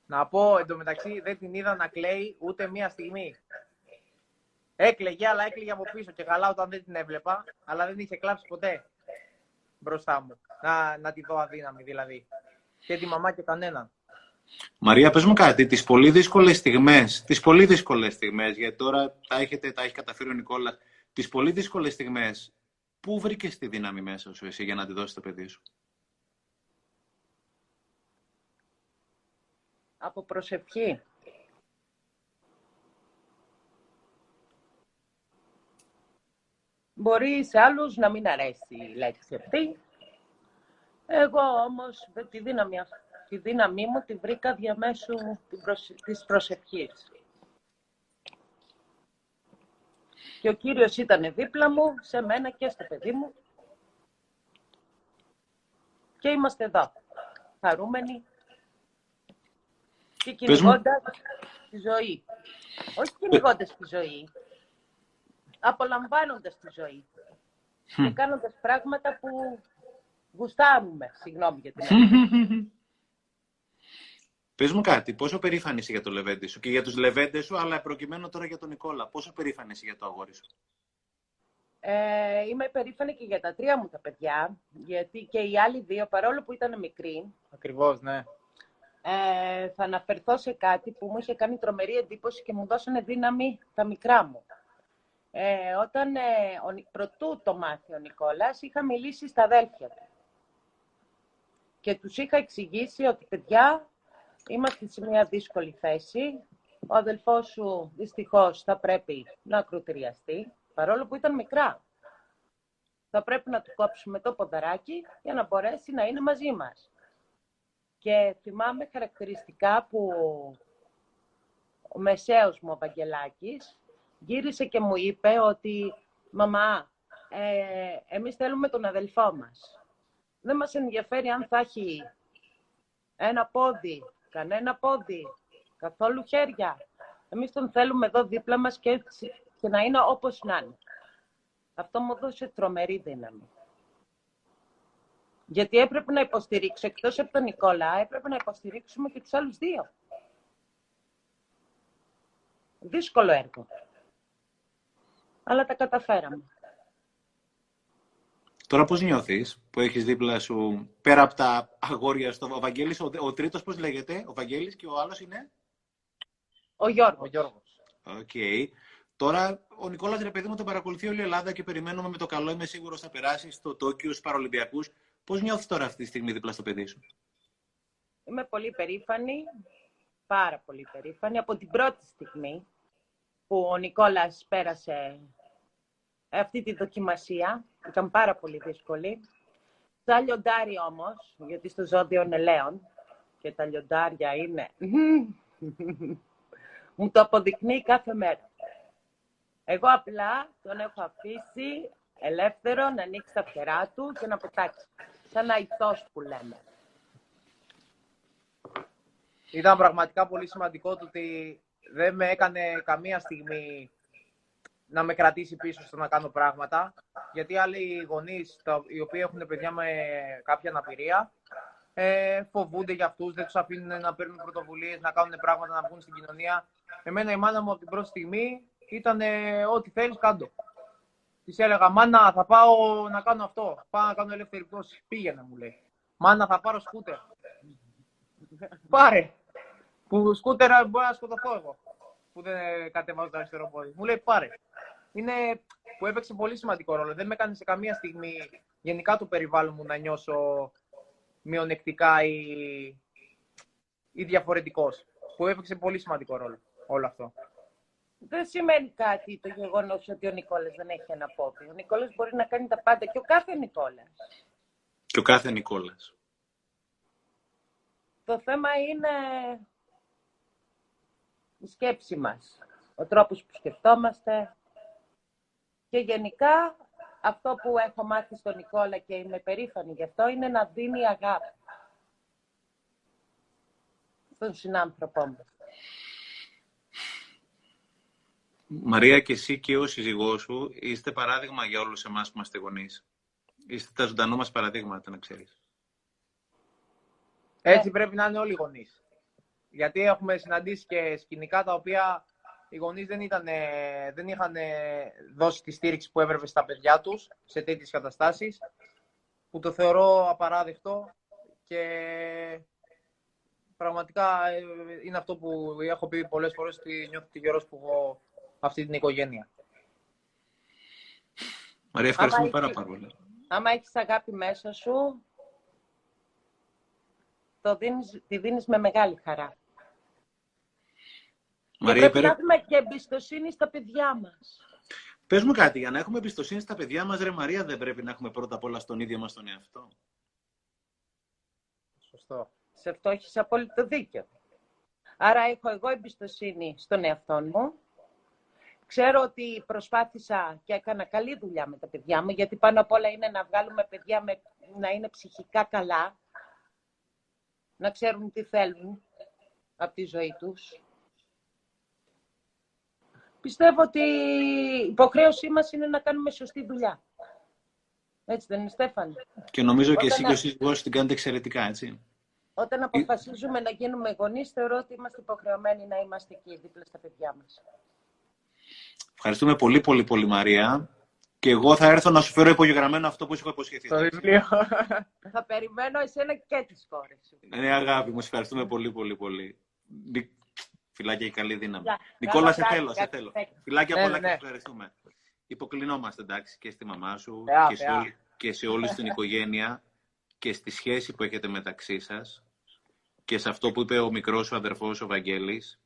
Να πω εντωμεταξύ δεν την είδα να κλαίει ούτε μία στιγμή. Έκλαιγε, αλλά έκλαιγε από πίσω και καλά όταν δεν την έβλεπα, αλλά δεν είχε κλάψει ποτέ μπροστά μου. Να, να τη δω αδύναμη δηλαδή. Και τη μαμά και κανέναν. Μαρία, πες μου κάτι, τις πολύ δύσκολες στιγμές, τις πολύ δύσκολες στιγμές, γιατί τώρα τα, έχετε, τα έχει καταφέρει ο Νικόλας, τις πολύ δύσκολες στιγμές, πού βρήκες τη δύναμη μέσα σου εσύ για να τη δώσεις το παιδί σου; Από προσευχή. Μπορεί σε άλλους να μην αρέσει η λέξη αυτή. Εγώ όμως τη δύναμη, τη δύναμή μου τη βρήκα διαμέσου της προσευχής. Και ο Κύριος ήταν δίπλα μου, σε μένα και στο παιδί μου. Και είμαστε εδώ, χαρούμενοι και κυνηγώντας τη ζωή. Όχι κυνηγώντας τη ζωή, απολαμβάνοντας τη ζωή. Και κάνοντας πράγματα που γουστάρουμε. Συγγνώμη για την Πες μου κάτι, πόσο περήφανη είσαι για το λεβέντι σου και για τους λεβέντες σου, αλλά προκειμένου τώρα για τον Νικόλα. Πόσο περήφανη είσαι για το αγόρι σου; Ε, είμαι περήφανη και για τα τρία μου τα παιδιά, γιατί και οι άλλοι δύο, παρόλο που ήταν μικροί. Ακριβώς, ναι. Ε, θα αναφερθώ σε κάτι που μου είχε κάνει τρομερή εντύπωση και μου δώσανε δύναμη τα μικρά μου. Ε, όταν ε, ο, πρωτού το μάθει ο Νικόλας, είχα μιλήσει στα αδέλφια του. Και τους είχα εξηγήσει ότι, παιδιά, είμαστε σε μια δύσκολη θέση. Ο αδελφός σου, δυστυχώς, θα πρέπει να ακροτηριαστεί, παρόλο που ήταν μικρά. Θα πρέπει να του κόψουμε το ποδαράκι για να μπορέσει να είναι μαζί μας. Και θυμάμαι χαρακτηριστικά που ο μεσαίος μου, ο Βαγγελάκης, γύρισε και μου είπε ότι «Μαμά, ε, εμείς θέλουμε τον αδελφό μας. Δεν μας ενδιαφέρει αν θα έχει ένα πόδι, κανένα πόδι, καθόλου χέρια. Εμείς τον θέλουμε εδώ δίπλα μας και, έτσι, και να είναι όπως να είναι». Αυτό μου δώσε τρομερή δύναμη. Γιατί έπρεπε να υποστηρίξω, εκτός από τον Νικόλα, έπρεπε να υποστηρίξουμε και τους άλλους δύο. Δύσκολο έργο. Αλλά τα καταφέραμε. Τώρα πώς νιώθεις που έχεις δίπλα σου, πέρα από τα αγόρια στο Βαγγέλης, ο, ο τρίτος πώς λέγεται, ο Βαγγέλης και ο άλλος είναι; Ο Γιώργος. Ο Γιώργος. Ok. Okay. Τώρα, ο Νικόλας, ρε παιδί μου, τον παρακολουθεί όλη η Ελλάδα και περιμένουμε με το καλό, είμαι σίγουρος, θα περάσει στο Τόκιο, στους Παρολυμπιακούς. Πώς νιώθεις τώρα αυτή τη στιγμή δίπλα στο παιδί σου; Είμαι πολύ περήφανη, πάρα πολύ περήφανη. Από την πρώτη στιγμή που ο Νικόλας πέρασε αυτή τη δοκιμασία, ήταν πάρα πολύ δύσκολη. Τα λιοντάρι όμως, γιατί στο ζώδιο είναι λέον και τα λιοντάρια είναι... Μου το αποδεικνύει κάθε μέρα. Εγώ απλά τον έχω αφήσει ελεύθερο να ανοίξει τα φτερά του και να πετάξει. Σαν αϊθός που λέμε. Ήταν πραγματικά πολύ σημαντικό το ότι δεν με έκανε καμία στιγμή να με κρατήσει πίσω στο να κάνω πράγματα. Γιατί άλλοι γονείς, οι οποίοι έχουν παιδιά με κάποια αναπηρία, ε, φοβούνται για αυτούς, δεν τους αφήνουν να παίρνουν πρωτοβουλίες, να κάνουν πράγματα, να βγουν στην κοινωνία. Εμένα η μάνα μου από την πρώτη στιγμή ήταν ό,τι θέλεις, κάντο. Της έλεγα, Μάνα, θα πάω να κάνω αυτό. Πάω να κάνω ελεύθερη πτώση. Πήγαινε, μου λέει. Μάνα, θα πάρω σκούτερ. Πάρε. Που σκούτερ μπορεί να σκοτωθώ εγώ. Που δεν κατεβάζω το αριστερό πόδι. Μου λέει, πάρε. Είναι που έπαιξε πολύ σημαντικό ρόλο. Δεν με έκανε σε καμία στιγμή γενικά το περιβάλλον μου να νιώσω μειονεκτικά ή, ή διαφορετικός, που έπαιξε πολύ σημαντικό ρόλο όλο αυτό. Δεν σημαίνει κάτι το γεγονός ότι ο Νικόλας δεν έχει ένα πόδι. Ο Νικόλας μπορεί να κάνει τα πάντα και ο κάθε Νικόλας. Και ο κάθε Νικόλας. Το θέμα είναι η σκέψη μας, ο τρόπος που σκεφτόμαστε και γενικά αυτό που έχω μάθει στον Νικόλα και είμαι περήφανη γι' αυτό είναι να δίνει αγάπη στον συνάνθρωπό μου. Μαρία, και εσύ και ο σύζυγός σου είστε παράδειγμα για όλους εμάς που είμαστε γονείς. Είστε τα ζωντανό μας παραδείγματα, να ξέρεις. Έτσι πρέπει να είναι όλοι οι γονείς. Γιατί έχουμε συναντήσει και σκηνικά τα οποία οι γονείς δεν, ήταν, δεν είχαν δώσει τη στήριξη που έπρεπε στα παιδιά τους σε τέτοιες καταστάσεις, που το θεωρώ απαράδεκτο και πραγματικά ε, είναι αυτό που έχω πει πολλές φορές ότι νιώθω τυχερός που έχω αυτή την οικογένεια. Μαρία, ευχαριστούμε πάρα, πάρα πολύ. Άμα έχεις αγάπη μέσα σου, το δίνεις, τη δίνεις με μεγάλη χαρά. Μαρία, και πρέπει να έχουμε και εμπιστοσύνη στα παιδιά μας. Πες μου κάτι, για να έχουμε εμπιστοσύνη στα παιδιά μας, ρε Μαρία, δεν πρέπει να έχουμε πρώτα απ' όλα στον ίδιο μας τον εαυτό. Σωστό. Σε αυτό έχεις απόλυτο δίκιο. Άρα έχω εγώ εμπιστοσύνη στον εαυτό μου. Ξέρω ότι προσπάθησα και έκανα καλή δουλειά με τα παιδιά μου, γιατί πάνω απ' όλα είναι να βγάλουμε παιδιά με, να είναι ψυχικά καλά, να ξέρουν τι θέλουν από τη ζωή τους. Πιστεύω ότι η υποχρέωσή μας είναι να κάνουμε σωστή δουλειά. Έτσι δεν είναι, Στέφανη. Και νομίζω και εσύ και ο σύζυγός την κάνετε εξαιρετικά, έτσι. Όταν αποφασίζουμε να γίνουμε γονείς, θεωρώ ότι είμαστε υποχρεωμένοι να είμαστε εκεί δίπλα στα παιδιά μας. Ευχαριστούμε πολύ, πολύ, πολύ, Μαρία. Και εγώ θα έρθω να σου φέρω υπογεγραμμένο αυτό που σου έχω υποσχεθεί. Το βιβλίο. θα περιμένω εσένα και τις κόρες σου. Ναι, αγάπη μου, ευχαριστούμε πολύ, πολύ, πολύ. Φιλάκια και καλή δύναμη. Νικόλα, σε θέλω, σε θέλω. Φιλάκια ναι, πολλά ναι. και ευχαριστούμε. Υποκλεινόμαστε, εντάξει, και στη μαμά σου και, σε όλη, και σε όλη την οικογένεια και στη σχέση που έχετε μεταξύ σας και σε αυτό που είπε ο μικρός σου αδερφός ο Βαγγέλης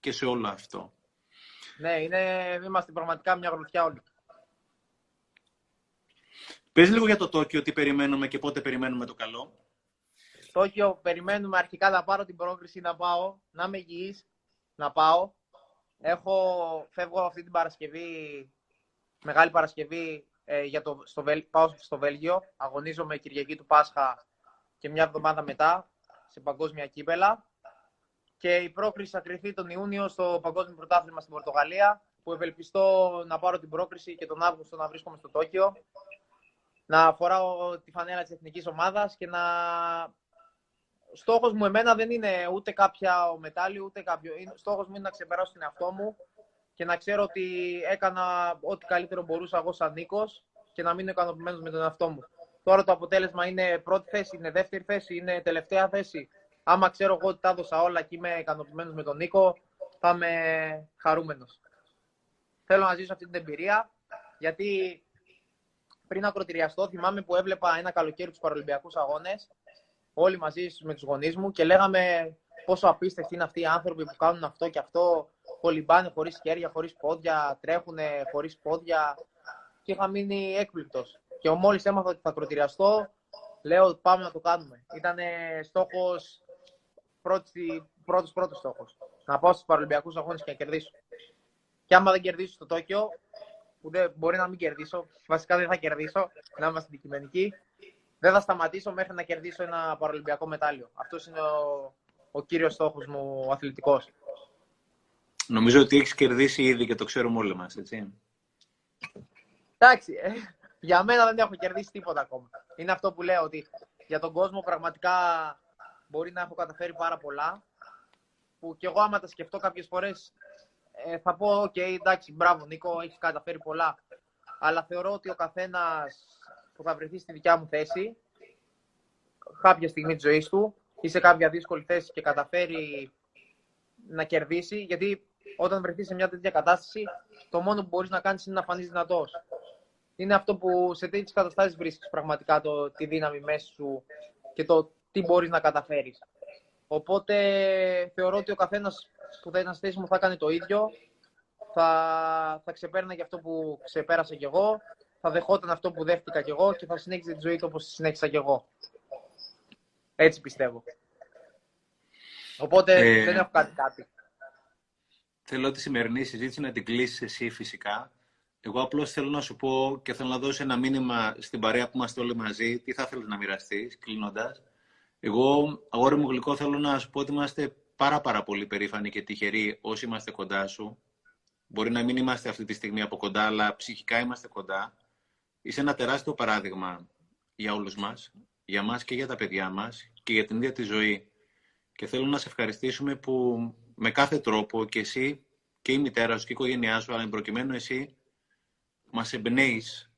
και σε όλο αυτό. Ναι, είναι, είμαστε πραγματικά μια γροθιά όλοι. Πες λίγο για το Τόκιο, τι περιμένουμε και πότε περιμένουμε το καλό. Τόκιο περιμένουμε αρχικά να πάρω την πρόκριση να πάω, να είμαι υγιής, να πάω. Έχω, φεύγω αυτή την Παρασκευή, Μεγάλη Παρασκευή, ε, για το, στο, πάω στο Βέλγιο. Αγωνίζομαι Κυριακή του Πάσχα και μια εβδομάδα μετά σε παγκόσμια κύπελα. Και η πρόκριση θα κρυθεί τον Ιούνιο στο Παγκόσμιο Πρωτάθλημα στην Πορτογαλία, που ευελπιστώ να πάρω την πρόκριση και τον Αύγουστο να βρίσκομαι στο Τόκιο. Να φοράω τη φανέλα της εθνικής ομάδας και να στόχος μου εμένα δεν είναι ούτε κάποια μετάλλιο, ούτε κάποιο. Στόχος μου είναι να ξεπεράσω την εαυτό μου και να ξέρω ότι έκανα ό,τι καλύτερο μπορούσα εγώ σαν Νίκος και να μείνω ικανοποιημένος με τον εαυτό μου. Τώρα το αποτέλεσμα είναι πρώτη θέση, είναι δεύτερη θέση, είναι τελευταία θέση. Άμα ξέρω εγώ ότι τα έδωσα όλα και είμαι ικανοποιημένος με τον Νίκο, θα είμαι χαρούμενος. Θέλω να ζήσω αυτή την εμπειρία, γιατί πριν ακροτηριαστώ, θυμάμαι που έβλεπα ένα καλοκαίρι τους Παραλυμπιακούς Αγώνες όλοι μαζί με τους γονείς μου και λέγαμε πόσο απίστευτοι είναι αυτοί οι άνθρωποι που κάνουν αυτό και αυτό. Κολυμπάνε χωρίς χέρια, χωρίς πόδια, τρέχουν χωρίς πόδια. Και είχα μείνει έκπληκτος. Και μόλις έμαθα ότι θα κροτηριαστώ, λέω πάμε να το κάνουμε. Ήταν στόχος, πρώτος πρώτος στόχος. Να πάω στους Παραλυμπιακούς Αγώνες και να κερδίσω. Και άμα δεν κερδίσω στο Τόκιο, που δεν, μπορεί να μην κερδίσω, βασικά δεν θα κερδίσω, να είμαστε αντικειμενικοί, δεν θα σταματήσω μέχρι να κερδίσω ένα παραλυμπιακό μετάλλιο. Αυτός είναι ο, ο κύριος στόχος μου ο αθλητικός. Νομίζω ότι έχεις κερδίσει ήδη και το ξέρουμε όλοι μας, έτσι. Εντάξει, ε, για μένα δεν έχω κερδίσει τίποτα ακόμα. Είναι αυτό που λέω ότι για τον κόσμο πραγματικά μπορεί να έχω καταφέρει πάρα πολλά. Που κι εγώ άμα τα σκεφτώ κάποιες φορές ε, θα πω, ok, okay, εντάξει, μπράβο Νίκο, έχεις καταφέρει πολλά. Αλλά θεωρώ ότι ο καθένας που θα βρεθεί στη δικιά μου θέση κάποια στιγμή της ζωής του ή σε κάποια δύσκολη θέση και καταφέρει να κερδίσει, γιατί όταν βρεθεί σε μια τέτοια κατάσταση, το μόνο που μπορείς να κάνεις είναι να φανείς δυνατός. είναι αυτό που σε τέτοιες καταστάσεις βρίσκεις πραγματικά το, τη δύναμη μέσα σου και το τι μπορείς να καταφέρεις. Οπότε θεωρώ ότι ο καθένας που θα ήταν στη θέση μου θα κάνει το ίδιο. Θα, θα ξεπέρναγε αυτό που ξεπέρασα κι εγώ. Θα δεχόταν αυτό που δέχτηκα κι εγώ και θα συνέχιζε τη ζωή του όπως τη συνέχισα κι εγώ. Έτσι πιστεύω. Οπότε ε, δεν έχω κάτι κάτι. Θέλω τη σημερινή συζήτηση να την κλείσεις εσύ φυσικά. Εγώ απλώς θέλω να σου πω και θέλω να δώσω ένα μήνυμα στην παρέα που είμαστε όλοι μαζί. Τι θα ήθελε να μοιραστείς, κλείνοντας. Εγώ, αγόρι μου γλυκό, θέλω να σου πω ότι είμαστε πάρα πάρα πολύ περήφανοι και τυχεροί όσοι είμαστε κοντά σου. Μπορεί να μην είμαστε αυτή τη στιγμή από κοντά, αλλά ψυχικά είμαστε κοντά. Είσαι ένα τεράστιο παράδειγμα για όλους μας, για μας και για τα παιδιά μας και για την ίδια τη ζωή. Και θέλω να σε ευχαριστήσουμε που με κάθε τρόπο και εσύ και η μητέρα σου και η οικογένειά σου, αλλά προκειμένου εσύ, μας εμπνέεις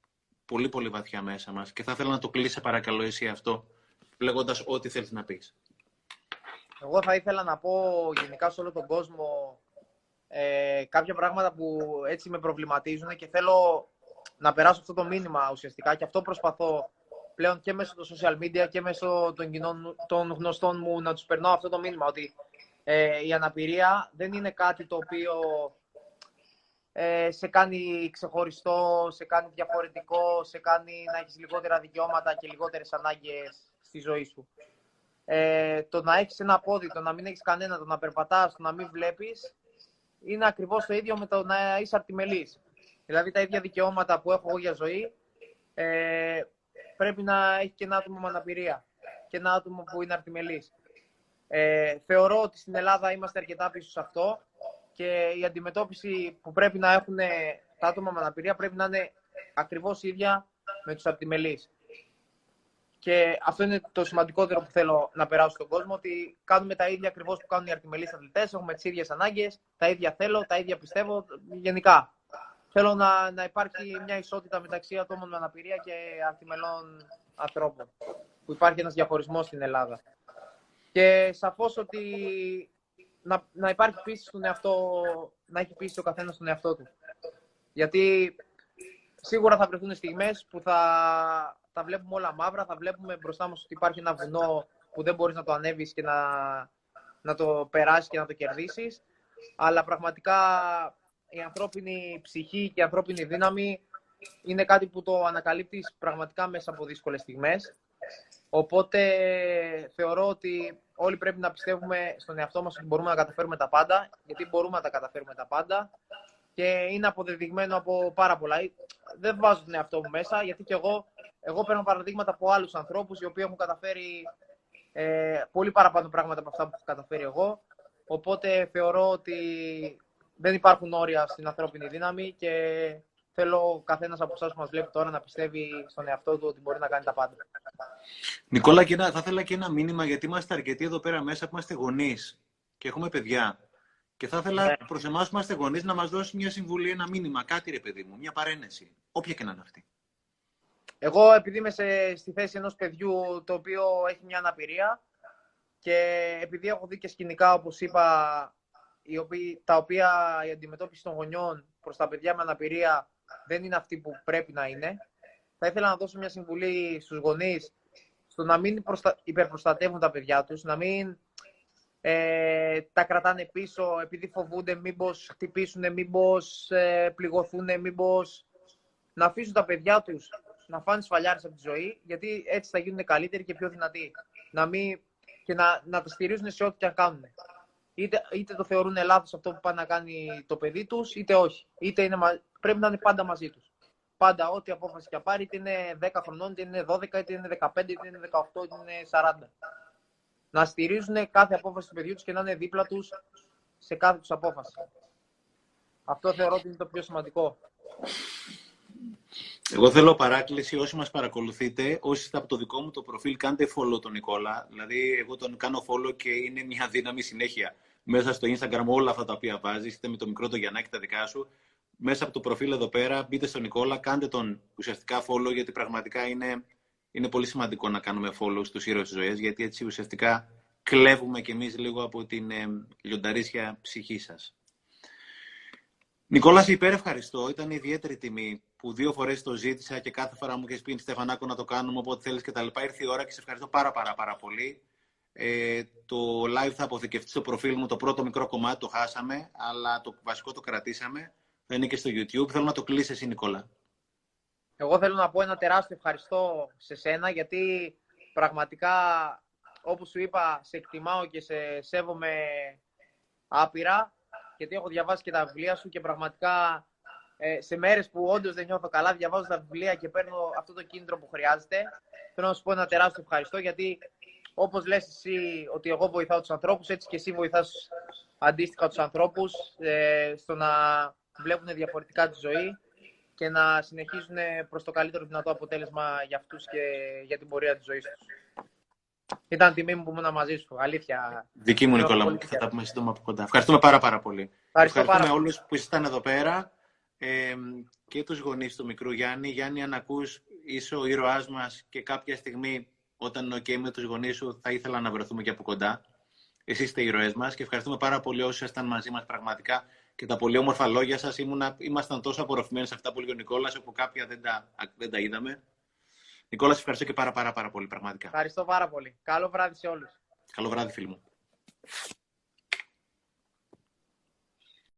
πολύ πολύ βαθιά μέσα μας. Και θα ήθελα να το κλείσει παρακαλώ εσύ αυτό, λέγοντας ό,τι θέλεις να πεις. Εγώ θα ήθελα να πω γενικά σε όλο τον κόσμο ε, κάποια πράγματα που έτσι με προβληματίζουν και θέλω να περάσω αυτό το μήνυμα ουσιαστικά και αυτό προσπαθώ πλέον και μέσω των social media και μέσω των, κοινών, των γνωστών μου να τους περνάω αυτό το μήνυμα ότι ε, η αναπηρία δεν είναι κάτι το οποίο ε, σε κάνει ξεχωριστό, σε κάνει διαφορετικό, σε κάνει να έχεις λιγότερα δικαιώματα και λιγότερες ανάγκες στη ζωή σου. Ε, το να έχεις ένα πόδι, το να μην έχεις κανένα, το να περπατάς, το να μην βλέπεις, είναι ακριβώς το ίδιο με το να είσαι αρτιμελής. Δηλαδή τα ίδια δικαιώματα που έχω εγώ για ζωή, ε, πρέπει να έχει και ένα άτομο με αναπηρία και ένα άτομο που είναι αρτιμελής. Ε, θεωρώ ότι στην Ελλάδα είμαστε αρκετά πίσω σε αυτό και η αντιμετώπιση που πρέπει να έχουν τα άτομα με αναπηρία πρέπει να είναι ακριβώς ίδια με τους αρτιμελείς. Και αυτό είναι το σημαντικότερο που θέλω να περάσω στον κόσμο, ότι κάνουμε τα ίδια ακριβώς που κάνουν οι αρτιμελείς αθλητές, έχουμε τις ίδιες ανάγκες, τα ίδια θέλω, τα ίδια πιστεύω, γενικά. Θέλω να, να υπάρχει μια ισότητα μεταξύ ατόμων με αναπηρία και αρτιμελών ανθρώπων, που υπάρχει ένας διαχωρισμός στην Ελλάδα. Και σαφώς ότι να, να υπάρχει πίστη στον εαυτό, να έχει πίστη ο καθένας στον εαυτό του. Γιατί σίγουρα θα βρεθούν στιγμές που θα τα βλέπουμε όλα μαύρα, θα βλέπουμε μπροστά μας ότι υπάρχει ένα βουνό που δεν μπορείς να το ανέβεις και να, να το περάσεις και να το κερδίσεις. Αλλά πραγματικά η ανθρώπινη ψυχή και η ανθρώπινη δύναμη είναι κάτι που το ανακαλύπτεις πραγματικά μέσα από δύσκολες στιγμές. Οπότε θεωρώ ότι όλοι πρέπει να πιστεύουμε στον εαυτό μας ότι μπορούμε να καταφέρουμε τα πάντα, γιατί μπορούμε να τα καταφέρουμε τα πάντα και είναι αποδεδειγμένο από πάρα πολλά. Δεν βάζω τον εαυτό μου μέσα, γιατί και εγώ, εγώ παίρνω παραδείγματα από άλλους ανθρώπους οι οποίοι έχουν καταφέρει ε, πολύ παραπάνω πράγματα από αυτά που έχω καταφέρει εγώ. Οπότε θεωρώ ότι δεν υπάρχουν όρια στην ανθρώπινη δύναμη και θέλω ο καθένας από εσάς που μας βλέπει τώρα να πιστεύει στον εαυτό του ότι μπορεί να κάνει τα πάντα. Νικόλα, και ένα, θα ήθελα και ένα μήνυμα, γιατί είμαστε αρκετοί εδώ πέρα μέσα που είμαστε γονείς και έχουμε παιδιά. Και θα ήθελα ναι. προς εμάς που είμαστε γονείς να μας δώσει μια συμβουλή, ένα μήνυμα, κάτι ρε παιδί μου, μια παρένεση. Όποια και να είναι αυτή. Εγώ, επειδή είμαι σε, στη θέση ενός παιδιού το οποίο έχει μια αναπηρία και επειδή έχω δει και σκηνικά, όπως είπα, οι οποίοι, τα οποία η αντιμετώπιση των γονιών προς τα παιδιά με αναπηρία δεν είναι αυτή που πρέπει να είναι. Θα ήθελα να δώσω μια συμβουλή στους γονείς στο να μην προστα... υπερπροστατεύουν τα παιδιά τους, να μην ε, τα κρατάνε πίσω επειδή φοβούνται μήπως χτυπήσουν, μήπως ε, πληγωθούν, μήπως να αφήσουν τα παιδιά τους να φάνε σφαλιάρες από τη ζωή, γιατί έτσι θα γίνουν καλύτεροι και πιο δυνατοί. Να μην... και να, να τα στηρίζουν σε ό,τι και αν κάνουν. Είτε, είτε το θεωρούν λάθος αυτό που πάνε να κάνει το παιδί τους, είτε όχι. Είτε είναι, πρέπει να είναι πάντα μαζί τους. Πάντα, ό,τι απόφαση και πάρει, είτε είναι 10 χρονών, είτε είναι 12, είτε είναι 15, είτε είναι 18, είτε είναι 40. Να στηρίζουν κάθε απόφαση του παιδιού τους και να είναι δίπλα τους σε κάθε τους απόφαση. Αυτό θεωρώ ότι είναι το πιο σημαντικό. Εγώ θέλω παράκληση όσοι μας παρακολουθείτε, όσοι είστε από το δικό μου το προφίλ, κάντε follow τον Νικόλα. Δηλαδή, εγώ τον κάνω follow και είναι μια δύναμη συνέχεια. Μέσα στο Instagram όλα αυτά τα οποία βάζεις, είτε με το μικρό το Γιαννάκι τα δικά σου. Μέσα από το προφίλ εδώ πέρα, μπείτε στον Νικόλα, κάντε τον ουσιαστικά follow, γιατί πραγματικά είναι, είναι πολύ σημαντικό να κάνουμε follow στους ήρωες της ζωής, γιατί έτσι ουσιαστικά κλέβουμε κι εμείς λίγο από την ε, λιονταρίσια ψυχή σας. Νικόλας, υπέρ ευχαριστώ. Ήταν ιδιαίτερη τιμή που δύο φορές το ζήτησα και κάθε φορά μου είχες πει Στεφανάκο να το κάνουμε όποτε θέλεις κτλ. Ήρθε η ώρα και σε ευχαριστώ πάρα, πάρα, πάρα πολύ. Ε, το live θα αποθηκευτεί στο προφίλ μου. Το πρώτο μικρό κομμάτι το χάσαμε, αλλά το βασικό το κρατήσαμε. Θα είναι και στο YouTube. Θέλω να το κλείσεις εσύ, Νικόλα. Εγώ θέλω να πω ένα τεράστιο ευχαριστώ σε σένα, γιατί πραγματικά, όπως σου είπα, σε εκτιμάω και σε σέβομαι άπειρα, γιατί έχω διαβάσει και τα βιβλία σου και πραγματικά ε, σε μέρες που όντως δεν νιώθω καλά, διαβάζω τα βιβλία και παίρνω αυτό το κίνητρο που χρειάζεται. Θέλω να σου πω ένα τεράστιο ευχαριστώ, γιατί όπως λες εσύ ότι εγώ βοηθάω τους ανθρώπους, έτσι και εσύ βοηθάς αντίστοιχα τους ανθρώπους ε, στο να βλέπουν διαφορετικά τη ζωή και να συνεχίζουν προς το καλύτερο δυνατό αποτέλεσμα για αυτούς και για την πορεία της ζωής τους. Ήταν τιμή μου που ήμουν μαζί σου. Αλήθεια. Δική μου, Νικόλα μου. Θα τα πούμε σύντομα από κοντά. Ευχαριστούμε πάρα, πάρα πολύ. Ευχαριστώ Ευχαριστούμε όλους που ήσασταν εδώ πέρα ε, και τους γονείς του μικρού Γιάννη. Γιάννη, αν ακούς, είσαι ο ήρωάς μας και κάποια στιγμή όταν είναι OK με τους γονείς σου θα ήθελα να βρεθούμε και από κοντά. Εσείς είστε οι ήρωές μας και ευχαριστούμε πάρα πολύ όσοι ήσασταν μαζί μας πραγματικά και τα πολύ όμορφα λόγια σας. ήμασταν τόσο απορροφημένοι σε αυτά που λέει ο Νικόλας, όπου κάποια δεν τα, δεν τα είδαμε. Νικόλας, ευχαριστώ και πάρα, πάρα, πάρα πολύ, πραγματικά. Ευχαριστώ πάρα πολύ. Καλό βράδυ σε όλους. Καλό βράδυ, φίλοι μου.